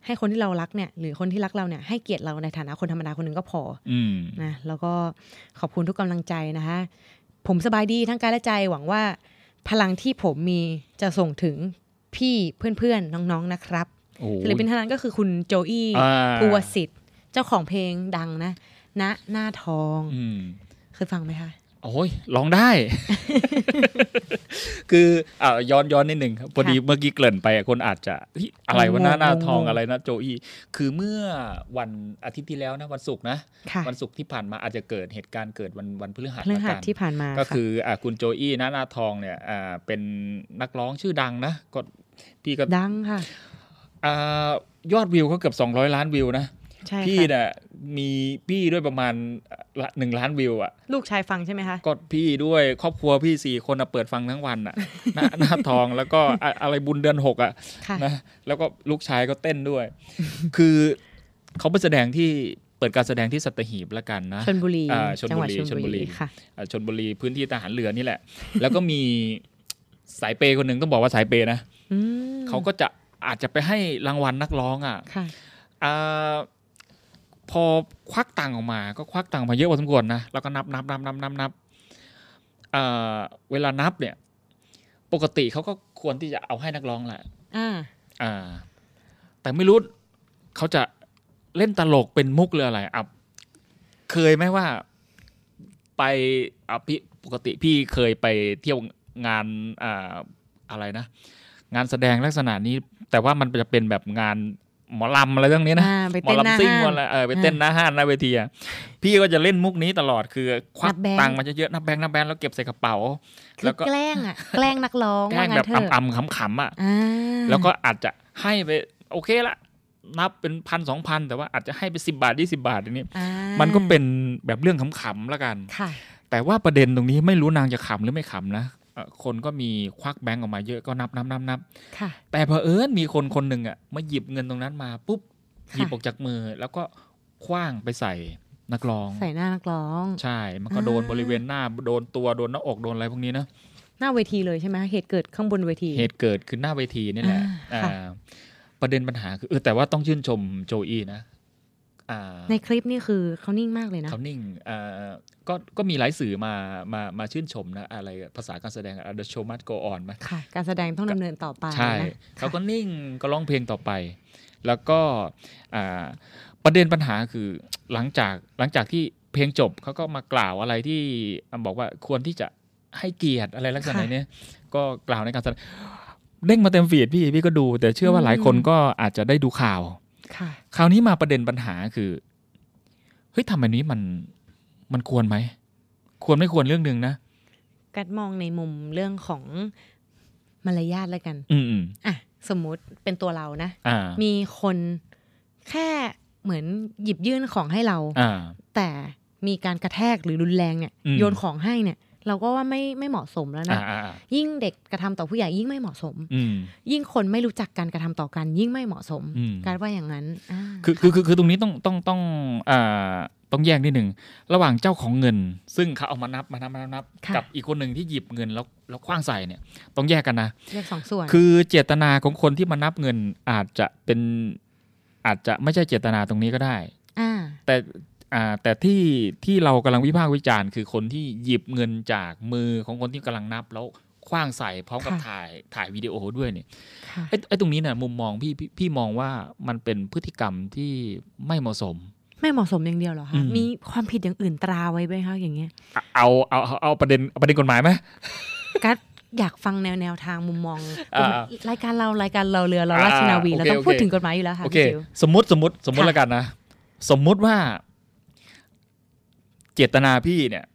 ให้คนที่เรารักเนี่ย หรือคนที่รักเราเนี่ยให้เกียรติเราในฐานะคนธรรมดาคนหนึ่งก็พออืมนะแล้วก็ขอบคุณทุกกำลังใจนะคะผมสบายดีทั้งกายและใจหวังว่าพลังที่ผมมีจะส่งถึงพี่เพื่อนๆน้องๆนะครับโอ้โหศิลปินท่านนั้นก็คือคุณโจอี้อ่าภูวสิทธิ์ เจ้าของเพลงดังนะณหน้าทองอืมเคยฟังไหมคะ โอ้ยร้องได้ คืออ่าย้อนย้อนนิดหนึ่งครับพอดีเมื่อกี้เกริ่นไปอะคนอาจจะเฮ้ยอะไรวะหน้างงหน้าทองงงอะไรนะโจอี้คือเมื่อวันอาทิตย์ที่แล้วนะวันศุกร์นะค่ะวันศุกร์ที่ผ่านมาอาจจะเกิดเหตุการณ์เกิดวันวันพฤหัสพฤหัสละกันที่ผ่านมา ก็ค่ะคืออ่าคุณโจอี้หน้าหน้าทองเนี่ยอ่าเป็นนักร้องชื่อดังนะก็พี่ก็ดังค่ะอ่ายอดวิวก็เกือบ200 ล้านวิวนะใช่ พี่ค่ะเนี่ยมีพี่ด้วยประมาณละหนึ่งล้านวิวอะลูกชายฟังใช่ไหมคะ ก็พี่ด้วยครอบครัวพี่สี่คนอะเปิดฟังทั้งวันอะหน้าหน้าทองแล้วก็อะอะไรบุญเดือนหกอะค่ะนะแล้วก็ลูกชายก็เต้นด้วย คือเขาไปแสดงที่เปิดการแสดงที่สัตหีบแล้วกันนะชลบุรีอ่าชลจังหบุวัดรีชลชลบุบุรีรีค่ะอ่าชลบุรีพื้นที่ทหารเรือนี่แหละ แล้วก็มีสายเปย์คนหนึ่งต้องบอกว่าสายเปย์นะอืมเขาก็จะอาจจะไปให้รางวัลนักร้องอะค่ะอ่า พอควักตังค์ออกมา ก็ควักตังค์มาเยอะพอสมควรนะแล้วก็นับนับนับนับนับนับเอ่อเวลานับเนี่ย ปกติเขาก็ควรที่จะเอาให้นักร้องแหละอ่าอ่า แต่ไม่รู้เขาจะเล่นตลกเป็นมุกหรืออะไรอะเคยไหมว่า ไปอะพี่ปกติพี่เคยไปเที่ยวงานอ่าอะไรนะ งานแสดงลักษณะนี้ แต่ว่ามันจะเป็นแบบงาน หมอลำอะไรเรื่องนี้นะอ่าไปหมอเต้นหน้าลำซิ่งห้างหมออะไรเออไปเต้นหน้าห้านหน้าเวทีอะพี่ก็จะเล่นมุกนี้ตลอดคือควันักบแบงค์ตังค์มาเยอะๆนับแบงค์นับแบงค์แล้วเก็บใส่กระเป๋าคืแล้อวก็แกล้งอะแกล้งนักร้องแกล้งว่าแบบนเถอะอำๆขำๆอะอ่าแล้วก็อาจจะให้ไปโอเคละนับเป็นพันสองพันแต่ว่าอาจจะให้ไปสิบาทยี่สิบาทอย่างนี้อ่ามันก็เป็นแบบเรื่องขำๆแล้วกันค่ะแต่ว่าประเด็นตรงนี้ไม่รู้นางจะขำหรือไม่ขำนะเอ่อ คนก็มีควักแบงก์ออกมาเยอะก็นับนับนับนับค่ะแต่เผอิญมีคนคนหนึ่งอะมาหยิบเงินตรงนั้นมาปุ๊บค่ะหยิบออกจากมือแล้วก็คว้างไปใส่นักร้อง ใส่หน้านักร้อง ใช่ มันก็โดนอ่าบริเวณหน้าโดนตัวโดนหน้าอกโดนอะไรพวกนี้นะหน้าเวทีเลยใช่ไหมเหตุเกิดข้างบนเวที เหตุเกิดคือหน้าเวทีนี่แหละอ่าค่ะอ่าประเด็นปัญหาคือเออแต่ว่าต้องชื่นชมโจอี้นะอ่า ในคลิปนี่คือเขานิ่งมากเลยนะเขานิ่งอ่าก็ก็มีหลายสื่อมามามาชื่นชมนะอะไรภาษาการแสดง The show must go on ไหมค่ะการแสดงต้องดำเนินต่อไปใช่นะเขาก็นิ่งก็ร้องเพลงต่อไป แล้วก็อ่าประเด็นปัญหาคือหลังจากหลังจากที่เพลงจบเขาก็มากล่าวอะไรที่บอกว่าควรที่จะให้เกียรติอะไรลักษณะเนี้ยก็กล่าวในการแสดงเด้งมาเต็มฟีดพี่พี่ก็ดู แต่เชื่อว่าหลายคนก็อาจจะได้ดูข่าว ค่ะคราวนี้มาประเด็นปัญหาคือเฮ้ยทำแบบนี้มันมันควรไหม ควรไม่ควรเรื่องหนึ่งนะ กัดมองในมุมเรื่องของมารยาทแล้วกัน อืมอืมอะ สมมุติเป็นตัวเรานะอ่ามีคนแค่เหมือนหยิบยื่นของให้เราอ่าแต่มีการกระแทกหรือรุนแรงเนี่ยอืมโยนของให้เนี่ย เราก็ว่าไม่ไม่เหมาะสมแล้วนะอ่าอ่าอ่ายิ่งเด็กกระทำต่อผู้ใหญ่ยิ่งไม่เหมาะสมอืมยิ่งคนไม่รู้จักการกระทำต่อกัน ยิ่งไม่เหมาะสมอืมการว่าอย่างนั้นอ่าคือคือคือคือตรงนี้ต้องต้องต้องอ่าต้องแยกนิดหนึ่งระหว่างเจ้าของเงิน ซึ่งเขาเอามานับมานับมานับนับค่ะกับอีกคนหนึ่งที่หยิบเงินแล้วแล้วคว้างใส่เนี่ย ต้องแยกกันนะแยกสองส่วน คือเจตนาของคนที่มานับเงินอาจจะเป็นอาจจะไม่ใช่เจตนาตรงนี้ก็ได้อ่าแต่ อ่าแต่ที่ที่เรากำลังวิพากษ์วิจารณ์คือคนที่หยิบเงินจากมือของคนที่กำลังนับแล้วคว้างใส่พร้อมกับค่ะถ่ายถ่ายวิดีโอด้วยเนี่ยค่ะไอ้ไอ้ตรงนี้เนี่ยมุมมองพี่พี่พี่มองว่ามันเป็นพฤติกรรมที่ไม่เหมาะสม ไม่เหมาะสมอย่างเดียวเหรออืคะมมีความผิดอย่างอื่นตราไว้ไหมคะอย่างเงี้ยเอาเอาเอาเอาประเด็นเอาประเด็นกฎหมายไหมกัดอยากฟังแนวแนวทางมุมมองอ่ารายการเรารายการเราเรือเราอ่าราชนาวีโอเคเราต้องโอเคพูดถึงกฎหมายอยู่แล้วค่ะโอเคพี่จิ๋วสมมติสมมติสมมติค่ะแล้วกันนะ สมมุติว่า เจตนาพี่เนี่ย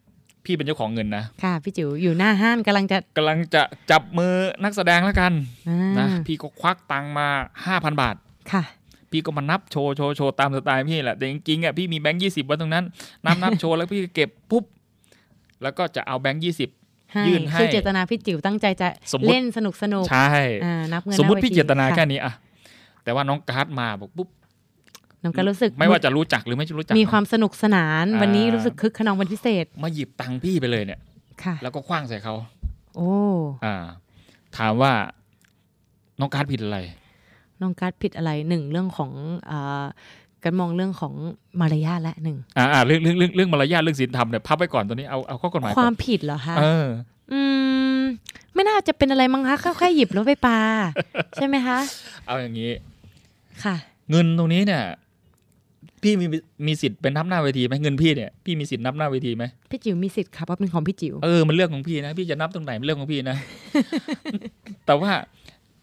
พี่เป็นเจ้าของเงินนะ ค่ะ พี่จิ๋วอยู่หน้าห้านกำลังจะกำลังจะจับมือนักแสดงแล้วกันอ่านะพี่ก็ควักตังค์มาห้าพันบาทค่ะ พี่ก็มานับโชว์โชว์โชว์ตามสไตล์พี่แหละ แต่จริงๆอะพี่มีแบงค์ยี่สิบไว้ตรงนั้น นับนับโชว์แล้วพี่ก็เก็บปุ๊บแล้วก็จะเอาแบงค์ยี่สิบให้ยื่นให้คือเจตนาพี่จิ๋วตั้งใจจะสมมุติเล่นสนุกสนุกใช่อ่านับเงินสมมติหน้พี่เจตนาค่ะแค่นี้อะแต่ว่าน้องการ์ดมาบอกปุ๊บ น้องก็รู้สึกไม่ว่าจะรู้จักหรือไม่รู้จัก มีความสนุกสนานอ่าวันนี้รู้สึกคึกขนองเป็นพิเศษ มาหยิบตังค์พี่ไปเลยเนี่ยค่ะ แล้วก็คว้างใส่เขาโอ้อ่า ถามว่าน้องการ์ดผิดอะไร น้องการ์ดผิดอะไรหนึ่งเรื่องของอ่าการมองเรื่องของมารยาทและหนึ่งอ่าอ่าเรื่องเรื่องเรื่องเรื่องมารยาทเรื่องศีลธรรมเนี่ยพับไว้ก่อนตัวนี้เอาเอาข้อกฎหมายคก่วาอมนผิดเหรอคะเออ อืม ไม่น่าจะเป็นอะไรมั้งคะแค่แค่หยิบแล้วไปปาใช่ไหมคะ เอาอย่างนี้ค่ะ เงินตรงนี้เนี่ย พี่มีมีสิทธิ์เป็นนับหน้าเวทีไหมเงินพี่เนี่ยพี่มีสิทธิ์นับหน้าเวทีไหมพี่จิ๋วมีสิทธิ์ค่ะเพราะเป็นของพี่จิ๋วเออมันเรื่องของพี่นะ พี่จะนับตรงไหนมันเรื่องของพี่นะ แต่ว่า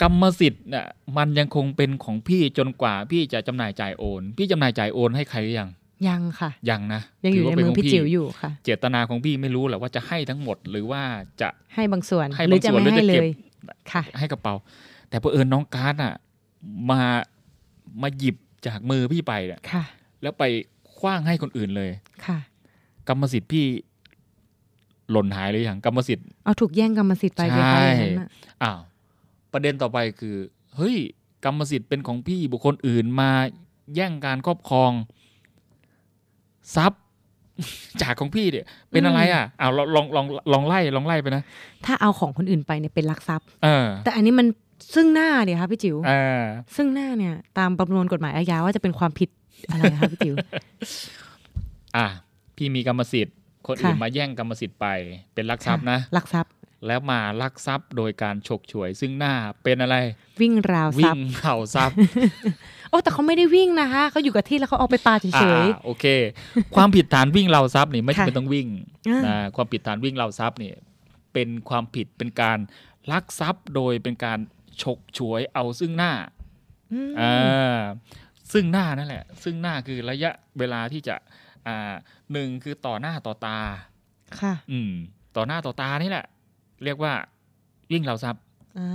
กรรมสิทธิ์เนี่ยมันยังคงเป็นของพี่จนกว่าพี่จะจำหน่ายจ่ายโอน พี่จำหน่ายจ่ายโอนให้ใครหรือยังยังค่ะ ยังนะยังอยู่ถืในว่าเป็มือขงพี่จิ๋วอยู่ค่ะ เจตนาของพี่ไม่รู้แหละว่าจะให้ทั้งหมดหรือว่าจะให้บางส่วนให้หรืบาองจะส่วนไม่หรือให้จะเลเก็บยค่ะ ให้กระเป๋า แต่เผอิญน้องการ์ดอะมามาหยิบ จากมือพี่ไปเนี่ยค่ะแล้วไปคว้างให้คนอื่นเลย ค่ะ กรรมสิทธิ์พี่หล่นหายหรือยังกรรมสิทธิ์เอาถูกแย่งกรรมสิทธิ์ไปเลยใช่ค่ะอย่างนั้นน่ะอ้าวประเด็นต่อไปคือ เฮ้ย กรรมสิทธิ์เป็นของพี่บุคคลอื่นมาแย่งการครอบครอง ทรัพย์จากของพี่เนี่ยเป็นอะไรอะอ้าวลองลองลองลองไล่ลองไล่ไปนะ ถ้าเอาของคนอื่นไปเนี่ยเป็นลักทรัพย์เออแต่อันนี้มัน ซึ่งหน้าเดียค่ะพี่จิ๋วเออซึ่งหน้าเนี่ย ตามประมวลกฎหมายอาญาว่าจะเป็นความผิดอะไรคะพี่จิ๋วอะพี่มีกรรมสิทธิ์ คนอื่นค่ะมาแย่งกรรมสิทธิ์ไป เป็นลักทรัพย์นะลักทรัพย์ แล้วมาลักทรัพย์โดยการฉกฉวย ซึ่งหน้าเป็นอะไร วิ่งราวทวิ่รัพงย์เข่าทรัพย์โอ้แต่เขาไม่ได้วิ่งนะคะเขาอยู่กับที่แล้วเขาเอาไปปาเฉอ่ายโอเค ความผิดฐานวิ่งเล่าทรัพย์นี่ไม่จำเป็นต้องวิ่งอ่านนะความผิดฐานวิ่งเล่าทรัพย์นี่เป็นความผิดเป็นการลักทรัพย์โดยเป็นการ ฉกฉวยเอาซึ่งหน้าอืมอ่าซึ่งหน้านั่นแหละ ซึ่งหน้าคือระยะเวลาที่จะอ่าหนึ่งคือต่อหน้าต่อตา ค่ะ อืม ต่อหน้าต่อตานี่แหละ เรียกว่าวิ่งเล่าทรัพย์ อ่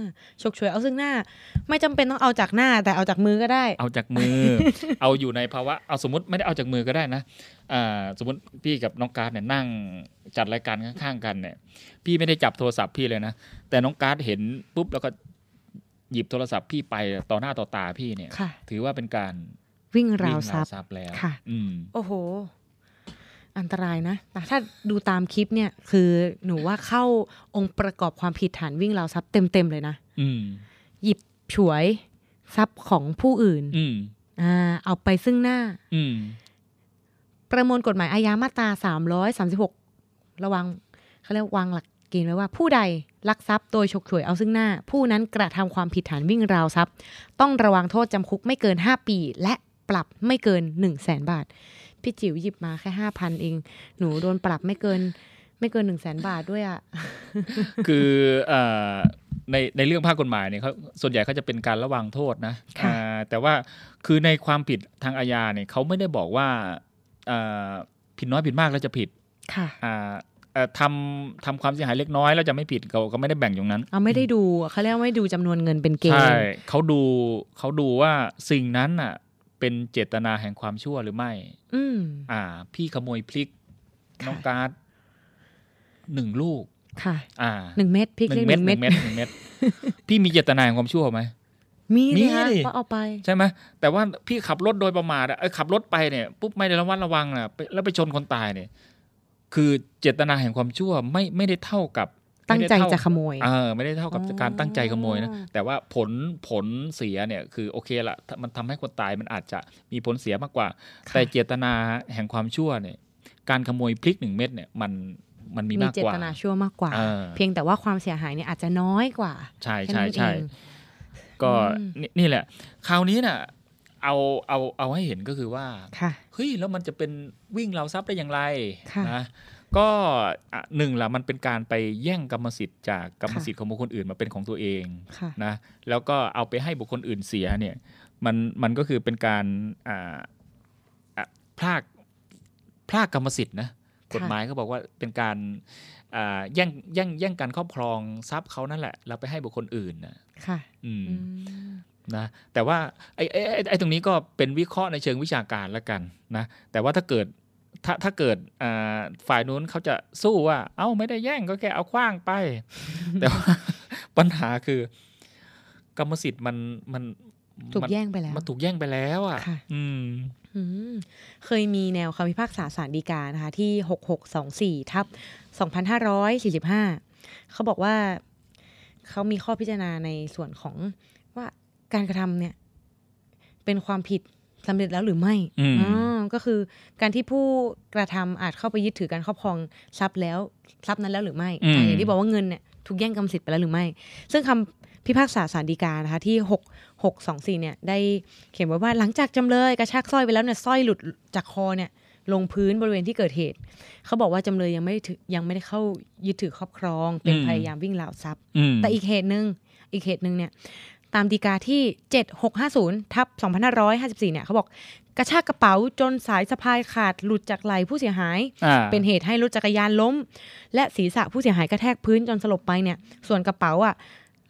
าฉกฉวยเอาซึ่งหน้า ไม่จำเป็นต้องเอาจากหน้าแต่เอาจากมือก็ได้ เอาจากมือ เอาอยู่ในภาวะเอาสมมติไม่ได้เอาจากมือก็ได้นะอ่าสมมติพี่กับน้องการ์ดเนี่ยนั่งจัดรายการข้างๆกันเนี่ย พี่ไม่ได้จับโทรศัพท์พี่เลยนะแต่น้องการ์ดเห็นปุ๊บแล้วก็หยิบโทรศัพท์พี่ไปต่อหน้าต่อตาพี่เนี่ยค่ะถือว่าเป็นการวิ่งราววิ่งทรัพย์ทรัพย์แล้วค่ะ อืมโอ้โห อันตรายนะแต่ถ้าดูตามคลิปเนี่ย คือหนูว่าเข้าองค์ประกอบความผิดฐานวิ่งราวทรัพย์เต็มๆเลยนะอืมหยิบฉวยทรัพย์ของผู้อื่นอืมอ่าเอาไปซึ่งหน้าอืมประมวลกฎหมายอาญามาตรา336ระวังเขาเรียกวางหลักเกณฑ์ไว้ว่า ผู้ใดลักทรัพย์โดยฉกฉวยเอาซึ่งหน้า ผู้นั้นกระทำความผิดฐานวิ่งราวทรัพย์ ต้องระวังโทษจำคุกไม่เกิน5ปี และปรับไม่เกิน1 0 0 0 0แสนบาท พี่จิ๋วหยิบมาแค่5,000เอง หนูโดนปรับไม่เกิน ไม่เกิน1 0 0 0 0แสนบาทด้วยอะ คือเอ่อในในเรื่องภาคกฎหมายเนี่ยเขาส่วนใหญ่เขาจะเป็นการระวังโทษนะค่ะอ่าแต่ว่าคือในความผิดทางอาญาเนี่ยเขาไม่ได้บอกว่าอ่าผิดน้อยผิดมากแล้วจะผิดค่ะอ่าเอ่อทำทำความเสียหายเล็กน้อยแล้วจะไม่ผิดเขาก็ไม่ได้แบ่งตรงนั้นเอาไม่ได้ดูเขาเรียกว่าไม่ดูจำนวนเงินเป็นเกณใช่ฑ์เขาดูเขาดูว่าสิ่งนั้นน่ะ เป็นเจตนาแห่งความชั่วหรือไม่ อืมอ่า พี่ขโมยพริก น้องการ์ดหนึ่งลูก ค่ะ อ่าหนึ่งเม็ดพริกหนึ่งเล็กเม็ดหหนึ่นึ่งงเม็เม็ดดหนึ่งเม็ดพี่มีเจตนาแห่งความชั่วไหมมีมีดิคะดิก็เอาไป ใช่ไหมแต่ว่าพี่ขับรถโดยประมาทอะเอ้ยขับรถไปเนี่ยปุ๊บไม่ได้ระมัดระวังนะไปแล้วไปชนคนตายเนี่ย คือเจตนาแห่งความชั่วไม่ไม่ได้เท่ากับ ตั้งใจไม่ได้เท่าจะขโมยเออไม่ได้เท่ากับอ๋อการตั้งใจขโมยนะแต่ว่าผลผลเสียเนี่ยคือโอเคละถ้ามันทำให้คนตายมันอาจจะมีผลเสียมากกว่า แต่เจตนาแห่งความชั่วเนี่ย การขโมยพริกหนึ่งเม็ดเนี่ยมันมันมีมีมากเจกว่าตนาชั่วมากกว่าเออเพียงแต่ว่าความเสียหายเนี่ยอาจจะน้อยกว่า ใช่แค่ใช่นั้นใช่เองก็อืมนี่นี่แหละ คราวนี้น่ะเอาเอาเอาให้เห็นก็คือว่าค่ะเฮ้ยแล้วมันจะเป็นวิ่งเราทรัพย์ได้อย่างไรค่ะนะ ก็อะหนึ่งละมันเป็นการไปแย่งกรรมสิทธิ์จากกรรมสิทธิ์ของบุคคลอื่นมาเป็นของตัวเองค่ะนะแล้วก็เอาไปให้บุคคลอื่นเสียเนี่ยมันมันก็คือเป็นการอ่าอะพรากพรากกรรมสิทธิ์นะกฎหมายก็บอกว่าเป็นการอ่าแย่งแย่งแย่งการครอบครองทรัพย์เขานั่นแหละแล้วไปให้บุคคลอื่นนะค่ะอืมอืมนะแต่ว่าไอ้ไอ้ไอ้ไอ้ตรงนี้ก็เป็นวิเคราะห์ในเชิงวิชาการแล้วกันนะแต่ว่าถ้าเกิด ถ้าถ้าเกิดอ่าฝ่ายนู้นเขาจะสู้ว่า เอ้าไม่ได้แย่งก็แค่เอาคว้างไป แต่ว่าปัญหาคือ กรรมสิทธิ์มันมันถูกมันแย่งไปแล้ว มันถูกแย่งไปแล้วอะค่ะอืมอืมเคยมีแนวคำพิพากษาศาลฎีกานะคะ ที่ 6624 ทับ 2545 เขาบอกว่า เขามีข้อพิจารณาในส่วนของว่าการกระทำเนี่ย เป็นความผิด สำเร็จแล้วหรือไม่อืมอ๋อก็คือการที่ผู้กระทำอาจเข้าไปยึดถือการครอบครองทรัพย์แล้วทรัพย์นั้นแล้วหรือไม่อืมอะอย่างที่บอกว่าเงินเนี่ยถูกแย่งกรรมสิทธิ์ไปแล้วหรือไม่ ซึ่งคำพิพากษาศาลฎีกานะคะที่ 6 6 2 4เนี่ยได้เขียนไว้ว่าหลังจากจำเลยกระชากสร้อยไปแล้วเนี่ยสร้อยหลุดจากคอเนี่ยลงพื้นบริเวณที่เกิดเหตุ เขาบอกว่าจำเลยยังไม่ได้ถือยังไม่ได้เข้ายึดถือครอบครอง เป็นอืมพยายามวิ่งราวทรัพย์อืมแต่อีกเหตุหนึ่งอีกเหตุหนึ่งเนี่ย ตามดีกาที่ 7650ทับ2554 เนี่ยเขาบอกกระชากกระเป๋าจนสายสะพายขาดหลุดจากไหล่ผู้เสียหายอ่าเป็นเหตุให้รถจักรยานล้ม และศีรษะผู้เสียหายกระแทกพื้นจนสลบไปเนี่ย ส่วนกระเป๋าอะ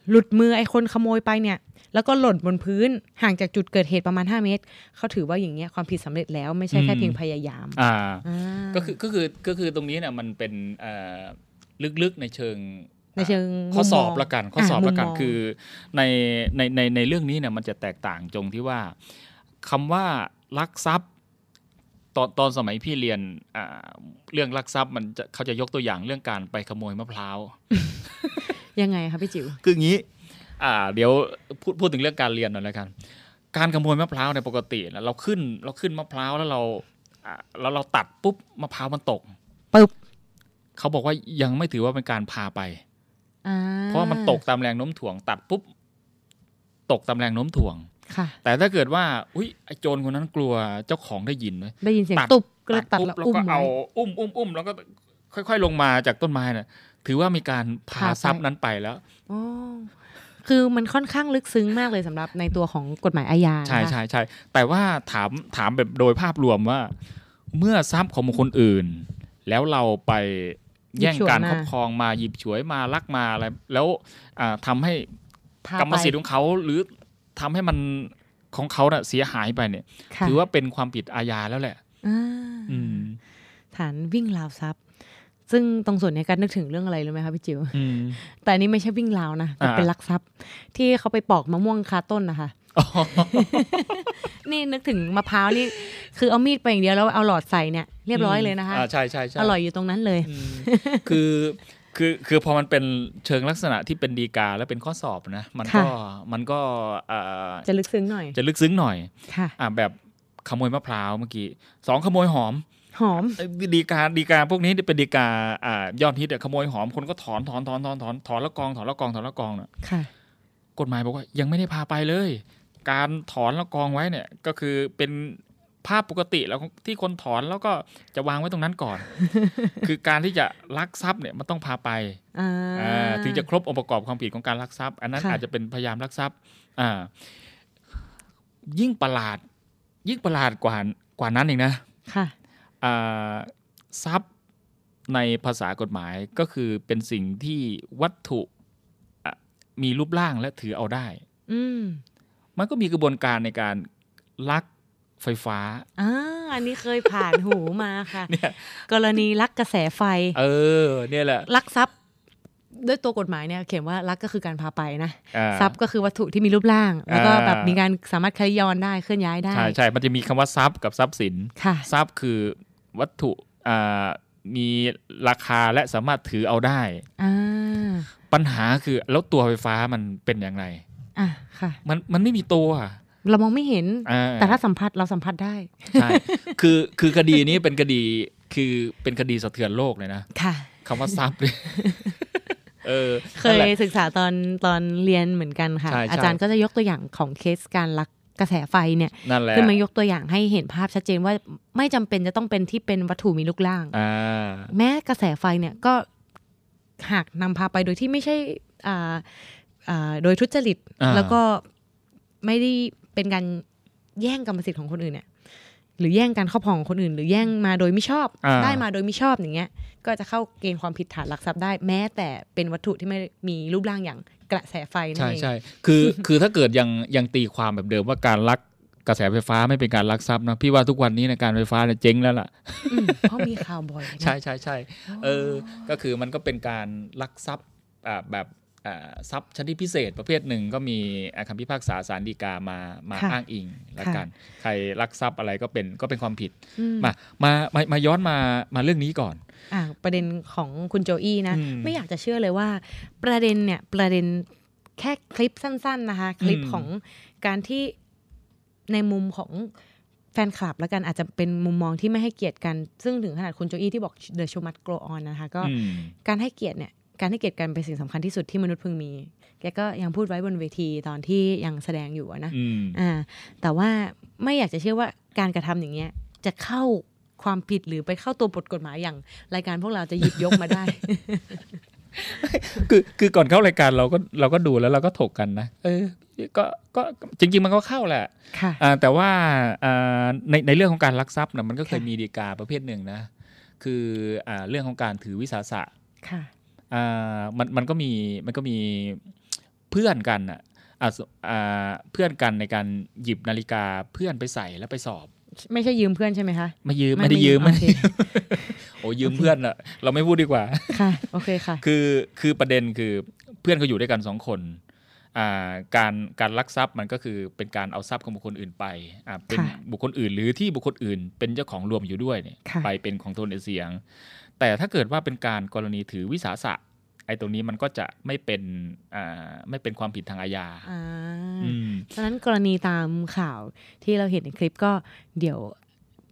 หลุดมือไอ้คนขโมยไปเนี่ย แล้วก็หล่นบนพื้นห่างจากจุดเกิดเหตุประมาณ 5 เมตร เขาถือว่าอย่างเงี้ยความผิดสำเร็จแล้วไม่ใช่แค่อืมเพียงพยายามอ่าอ่าก็คือก็คือก็คือตรงนี้เนี่ยมันเป็นเอ่อลึกๆในเชิง ในเชิงข้อสอบมุมมองละกันข้อสอบอ่าละกันมุมมองคือในในในในเรื่องนี้เนี่ยมันจะแตกต่างตรงที่ว่าคำว่าลักทรัพย์ ตอนตอนสมัยพี่เรียนอ่าเรื่องลักทรัพย์มันจะเขาจะยกตัวอย่างเรื่องการไปขโมยมะพร้าวยังไงคะพี่จิ๋วคืออย่างนี้อ่าเดี๋ยวพูดพูดถึงเรื่องการเรียนหน่อยแล้วกัน การขโมยมะพร้าวในยปกตินะเราขึ้นเราขึ้นมะพร้าวแล้วเราอะแล้วเราตัดปุ๊บมะพร้าวมันตกปึ๊บเขาบอกว่ายังไม่ถือว่าเป็นการพาไปอ่า เพราะว่ามันตกตามแรงโน้มถ่วง ตัดปุ๊บ ตกตามแรงโน้มถ่วงค่ะ แต่ถ้าเกิดว่า อุ้ยไอ้โจรคนนั้นกลัวเจ้าของได้ยินไหมได้ยินเสียงตัดตุบก็เลยตัดปุ๊บแล้วแล้วอุ้มก็ไว้เอาอุ้มอุ้มอุ้มแล้วก็ค่อย ๆ ลงมาจากต้นไม้น่ะ ถือว่ามีการพาพาไปทรัพย์นั้นไปแล้วอ๋อคือมันค่อนข้างลึกซึ้งมากเลยสำหรับในตัวของกฎหมายอาญาใช่นะคะใช่ใช่แต่ว่าถามถามแบบโดยภาพรวมว่า เมื่อทรัพย์ของบุคคลอื่น แล้วเราไป แย่งการครอบครองมาหยิบฉวยมาลักมาอะไรแล้วอ่าทำให้พากรรมสิทธิ์ของเขาหรือทำให้มันของเขาเน่ะเสียหายไปเนี่ยค่ะถือว่าเป็นความผิดอาญาแล้วแหละอ่าอืมฐานวิ่งราวทรัพย์ ซึ่งตรงส่วนเนี้ยก็นึกถึงเรื่องอะไรรู้ไหมคะพี่จิ๋วอืมแต่อันนี้ไม่ใช่วิ่งราวนะแต่อ่าเป็นลักทรัพย์ ที่เขาไปปอกมะม่วงคาต้นนะคะ นี่นึกถึงมะพร้าวนี่คือเอามีดไปอย่างเดียวแล้วเอาหลอดใส่เนี่ยเรียบร้อยเลยนะคะอ่าใช่ใช่ใช่อร่อยอยู่ตรงนั้นเลย คือคือคือพอมันเป็นเชิงลักษณะที่เป็นดีกาและเป็นข้อสอบนะ มันก็ค่ะมันก็อ่าจะลึกซึ้งหน่อย จะลึกซึ้งหน่อยค่ะอ่าแบบขโมยมะพร้าวเมื่อกี้สองขโมยหอมหอมเอ้ยดีกาดีกาพวกนี้เป็นดีกาอ่ายอดฮิตอะขโมยหอมคนก็ถอนถอนถอนถอนถอนถอนแล้วกองถอนแล้วกองถอนแล้วกองน่ะค่ะกฎหมายบอกว่ายังไม่ได้พาไปเลย การถอนแล้วกองไว้เนี่ยก็คือเป็นภาพปกติแล้วที่คนถอนแล้วก็จะวางไว้ตรงนั้นก่อน คือการที่จะลักทรัพย์เนี่ยมันต้องพาไปอ่าอ่าถึงจะครบองค์ประกอบความผิดของการลักทรัพย์ อันนั้นค่ะอาจจะเป็นพยายามลักทรัพย์อ่ายิ่งประหลาด ยิ่งประหลาดกว่ากว่านั้นอีกนะค่ะอ่าทรัพย์ในภาษากฎหมายก็คือเป็นสิ่งที่วัตถุอะมีรูปร่างและถือเอาได้อื มมันก็มีกระบวนการในการลักไฟฟ้าอ่าอันนี้เคยผ่านหูมาค่ะเนี่ยกรณีลักกระแสไฟ เออ เนี่ยแหละ ลักทรัพย์ด้วยตัวกฎหมายเนี่ยเขียนว่าลักก็คือการพาไปนะอ่าทรัพย์ก็คือวัตถุที่มีรูปร่าง แล้วก็อ่าแบบมีการสามารถเคลื่อนย้อนได้เคลื่อนย้ายได้ใช่ใช่มันจะมีคำว่าทรัพย์กับทรัพย์สินค่ะทรัพย์คือวัตถุอ่ามีราคาและสามารถถือเอาได้อ่าปัญหาคือแล้วตัวไฟฟ้ามันเป็นอย่างไร อะค่ะ มันมันไม่มีตัวเรามองไม่เห็นอ่าแต่ถ้าสัมผัสเราสัมผัสได้ใช่คือคือคดีนี้เป็นคดีคือเป็นคดีสะเทือนโลกเลยนะค่ะคำว่าทรัพย์เนี่ยเออเคนั่นยแหละศึกษาตอนตอนเรียนเหมือนกันค่ะใช่ใช่อาจารย์ก็จะยกตัวอย่างของเคสการลักกระแสไฟเนี่ยนั่นแหละขึ้นมายกตัวอย่างให้เห็นภาพชัดเจนว่าไม่จำเป็นจะต้องเป็นที่เป็นวัตถุมีรูปร่างอ่าแม้กระแสไฟเนี่ยก็หากนำพาไปโดยที่ไม่ใช่อ่าอ่า โดยทุจริตอ่าแล้วก็ไม่ได้เป็นการแย่งกรรมสิทธิ์ของคนอื่นเนี่ยหรือแย่งการครอบครองของคนอื่น หรือแย่งมาโดยไม่ชอบอ่าได้มาโดยไม่ชอบอย่างเงี้ย ก็จะเข้าเกณฑ์ความผิดฐานลักทรัพย์ได้ แม้แต่เป็นวัตถุที่ไม่มีรูปร่างอย่างกระแสไฟนั่นใช่เองใช่คือคือถ้าเกิดยังยังตีความแบบเดิมว่าการลักกระแสไฟฟ้าไม่เป็นการลักทรัพย์นะพี่ว่าทุกวันนี้ในการไฟฟ้าเนี่ยเจ๊งแล้วล่ะอืมเพราะมีข่าวบ่อยนะใช่ใช่ใช่เออ ก็คือมันก็เป็นการลักทรัพย์อ่าแบบอ่า ทรัพย์ชนิดพิเศษประเภทหนึ่งก็มีอ่าคำพิพากษาสารดีกามามาค่ะอ้างอิงแล้วค่ะกัน ใครลักทรัพย์อะไรก็เป็นก็เป็นความผิดอืมมามามามาย้อนมามาเรื่องนี้ก่อนอะประเด็นของคุณโจอี้นะอืมไม่อยากจะเชื่อเลยว่า ประเด็นเนี่ยประเด็นแค่คลิปสั้น ๆนะคะ คลิปอืมของการที่ในมุมของแฟนคลับแล้วกันอาจจะเป็นมุมมองที่ไม่ให้เกียรติกัน ซึ่งถึงขนาดคุณโจอี้ที่บอก The show must go on นะคะก็อืมการให้เกียรติเนี่ย การให้เกียรติกันเป็นสิ่งสำคัญที่สุดที่มนุษย์พึงมี แกก็ยังพูดไว้บนเวทีตอนที่ยังแสดงอยู่อะนะอืมอ่าแต่ว่าไม่อยากจะเชื่อว่าการกระทำอย่างเงี้ยจะเข้าความผิดหรือไปเข้าตัวบทกฎหมายอย่าง รายการพวกเราจะหยิบยกมาได้ คือคือก่อนเข้ารายการเราก็เราก็ดูแล้วเราก็ถกกันนะเออก็ก็จริง ๆ มันก็เข้าแหละค่ะอ่าแต่ว่าอ่าในในเรื่องของการลักทรัพย์นะมันก็เคยค่ะมีดีกาประเภทหนึ่งนะ คืออ่าเรื่องของการถือวิสาสะค่ะ อ่ามันมันก็มีมันก็มีเพื่อนกันอะอ่าสอ่าเพื่อนกันในการหยิบนาฬิกาเพื่อนไปใส่แล้วไปสอบ ไม่ใช่ยืมเพื่อนใช่ไหมคะไม่ยืมไม่ไม่ได้ไม่ยืยืมมไม่โอได้เคยืมโอ้ยืมเพื่อนอะเราไม่พูดดีกว่าค่ะโอเคค่ะ คือคือประเด็นคือเพื่อนเขาอยู่ด้วยกันสองคนอ่าการการลักทรัพย์มันก็คือเป็นการเอาทรัพย์ของบุคคลอื่นไปอ่าเป็นค่ะบุคคลอื่นหรือที่บุคคลอื่น เป็นเจ้าของรวมอยู่ด้วยเนี่ยค่ะไปเป็นของตนเสียง แต่ถ้าเกิดว่าเป็นการกรณีถือวิสาสะไออ้ตรงนี้มันก็จะไม่เป็นอ่าไม่เป็นความผิดทางอาญาอ่าอืมฉะนั้นกรณีตามข่าวที่เราเห็นในคลิปก็เดี๋ยว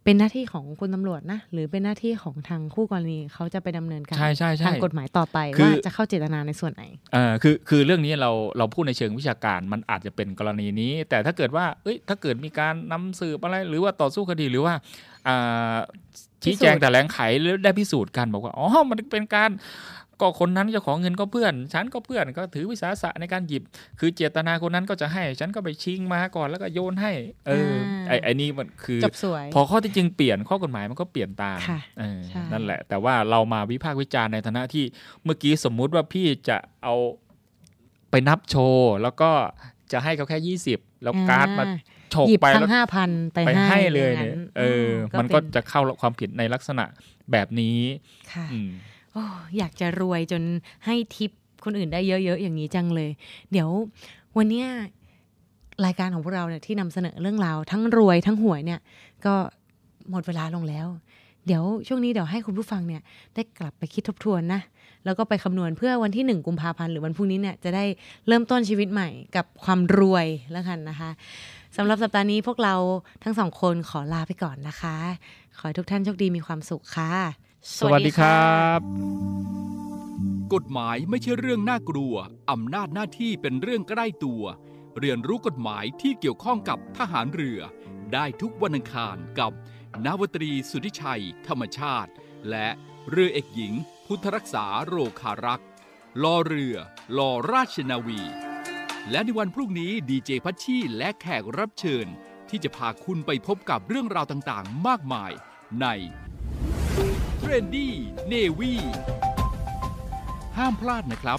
เป็นหน้าที่ของคุณตำรวจนะ หรือเป็นหน้าที่ของทางคู่กรณีเขาจะไปดำเนินการใช่ใช่ใช่ทางกฎหมายต่อไปคือว่าจะเข้าเจตนาในส่วนไหนเอ่อคือคือเรื่องนี้เราเราพูดในเชิงวิชาการมันอาจจะเป็นกรณีนี้ แต่ถ้าเกิดว่าเอ้ยถ้าเกิดมีการนำสืบอะไรหรือว่าต่อสู้คดีหรือว่าอ่า ชี้แจงพิสูจน์แต่แหลงไขหรือได้พิสูจน์กันบอกว่าอ๋อมันเป็นการก็คนนั้นเจ้าของเงินก็เพื่อน ฉันก็เพื่อนก็ถือวิสาสะในการหยิบ คือเจตนาคนนั้นก็จะให้ ฉันก็ไปชิงมาก่อนแล้วก็โยนให้ เออไอไอนี่มันคือจบสวยพอข้อที่จริงเปลี่ยนข้อกฎหมายมันก็เปลี่ยนตามค่ะเออใช่นั่นแหละ แต่ว่าเรามาวิพากษ์วิจารณ์ในฐานะที่เมื่อกี้สมมุติว่าพี่จะเอาไปนับโชว์ แล้วก็จะให้เขาแค่ยี่สิบแล้วการ์ดมา ฉกหยิบไปทั้แล้วงห้าพันไปไปให้ให้เลยอางเนี่ยนั้นเออมมันก็เป็นจะเข้าความผิดในลักษณะแบบนี้ค่ะอืมโอ้อยากจะรวยจนให้ทิปคนอื่นได้เยอะๆอย่างนี้จังเลย เดี๋ยววันเนี้ยรายการของพวกเราเนี่ยที่นำเสนอเรื่องราวทั้งรวยทั้งหวยเนี่ย ก็หมดเวลาลงแล้ว เดี๋ยวช่วงนี้เดี๋ยวให้คุณผู้ฟังเนี่ยได้กลับไปคิดทบทวนนะแล้วก็ไปคำนวณเพื่อวันที่หนึ่งกุมภาพันธ์หรือวันพรุ่งนี้เนี่ยจะได้เริ่มต้นชีวิตใหม่กับความรวยแล้วกันนะคะ สำหรับสัปดาห์นี้พวกเราทั้งสองคนขอลาไปก่อนนะคะ ขอให้ทุกท่านโชคดีมีความสุขค่ะ สวัสดีครับ กฎหมายไม่ใช่เรื่องน่ากลัว อำนาจหน้าที่เป็นเรื่องใกล้ตัว เรียนรู้กฎหมายที่เกี่ยวข้องกับทหารเรือ ได้ทุกวันอังคารกับนาวตรีสุทธิชัย ธรรมชาติ และเรือเอกหญิง พุทธรักษาโรคารักษ์ลอเรือลอราชนาวี และในวันพรุ่งนี้ดีเจพัชชีและแขกรับเชิญ ที่จะพาคุณไปพบกับเรื่องราวต่างๆ มากมายใน Trendy Navy ห้ามพลาดนะครับ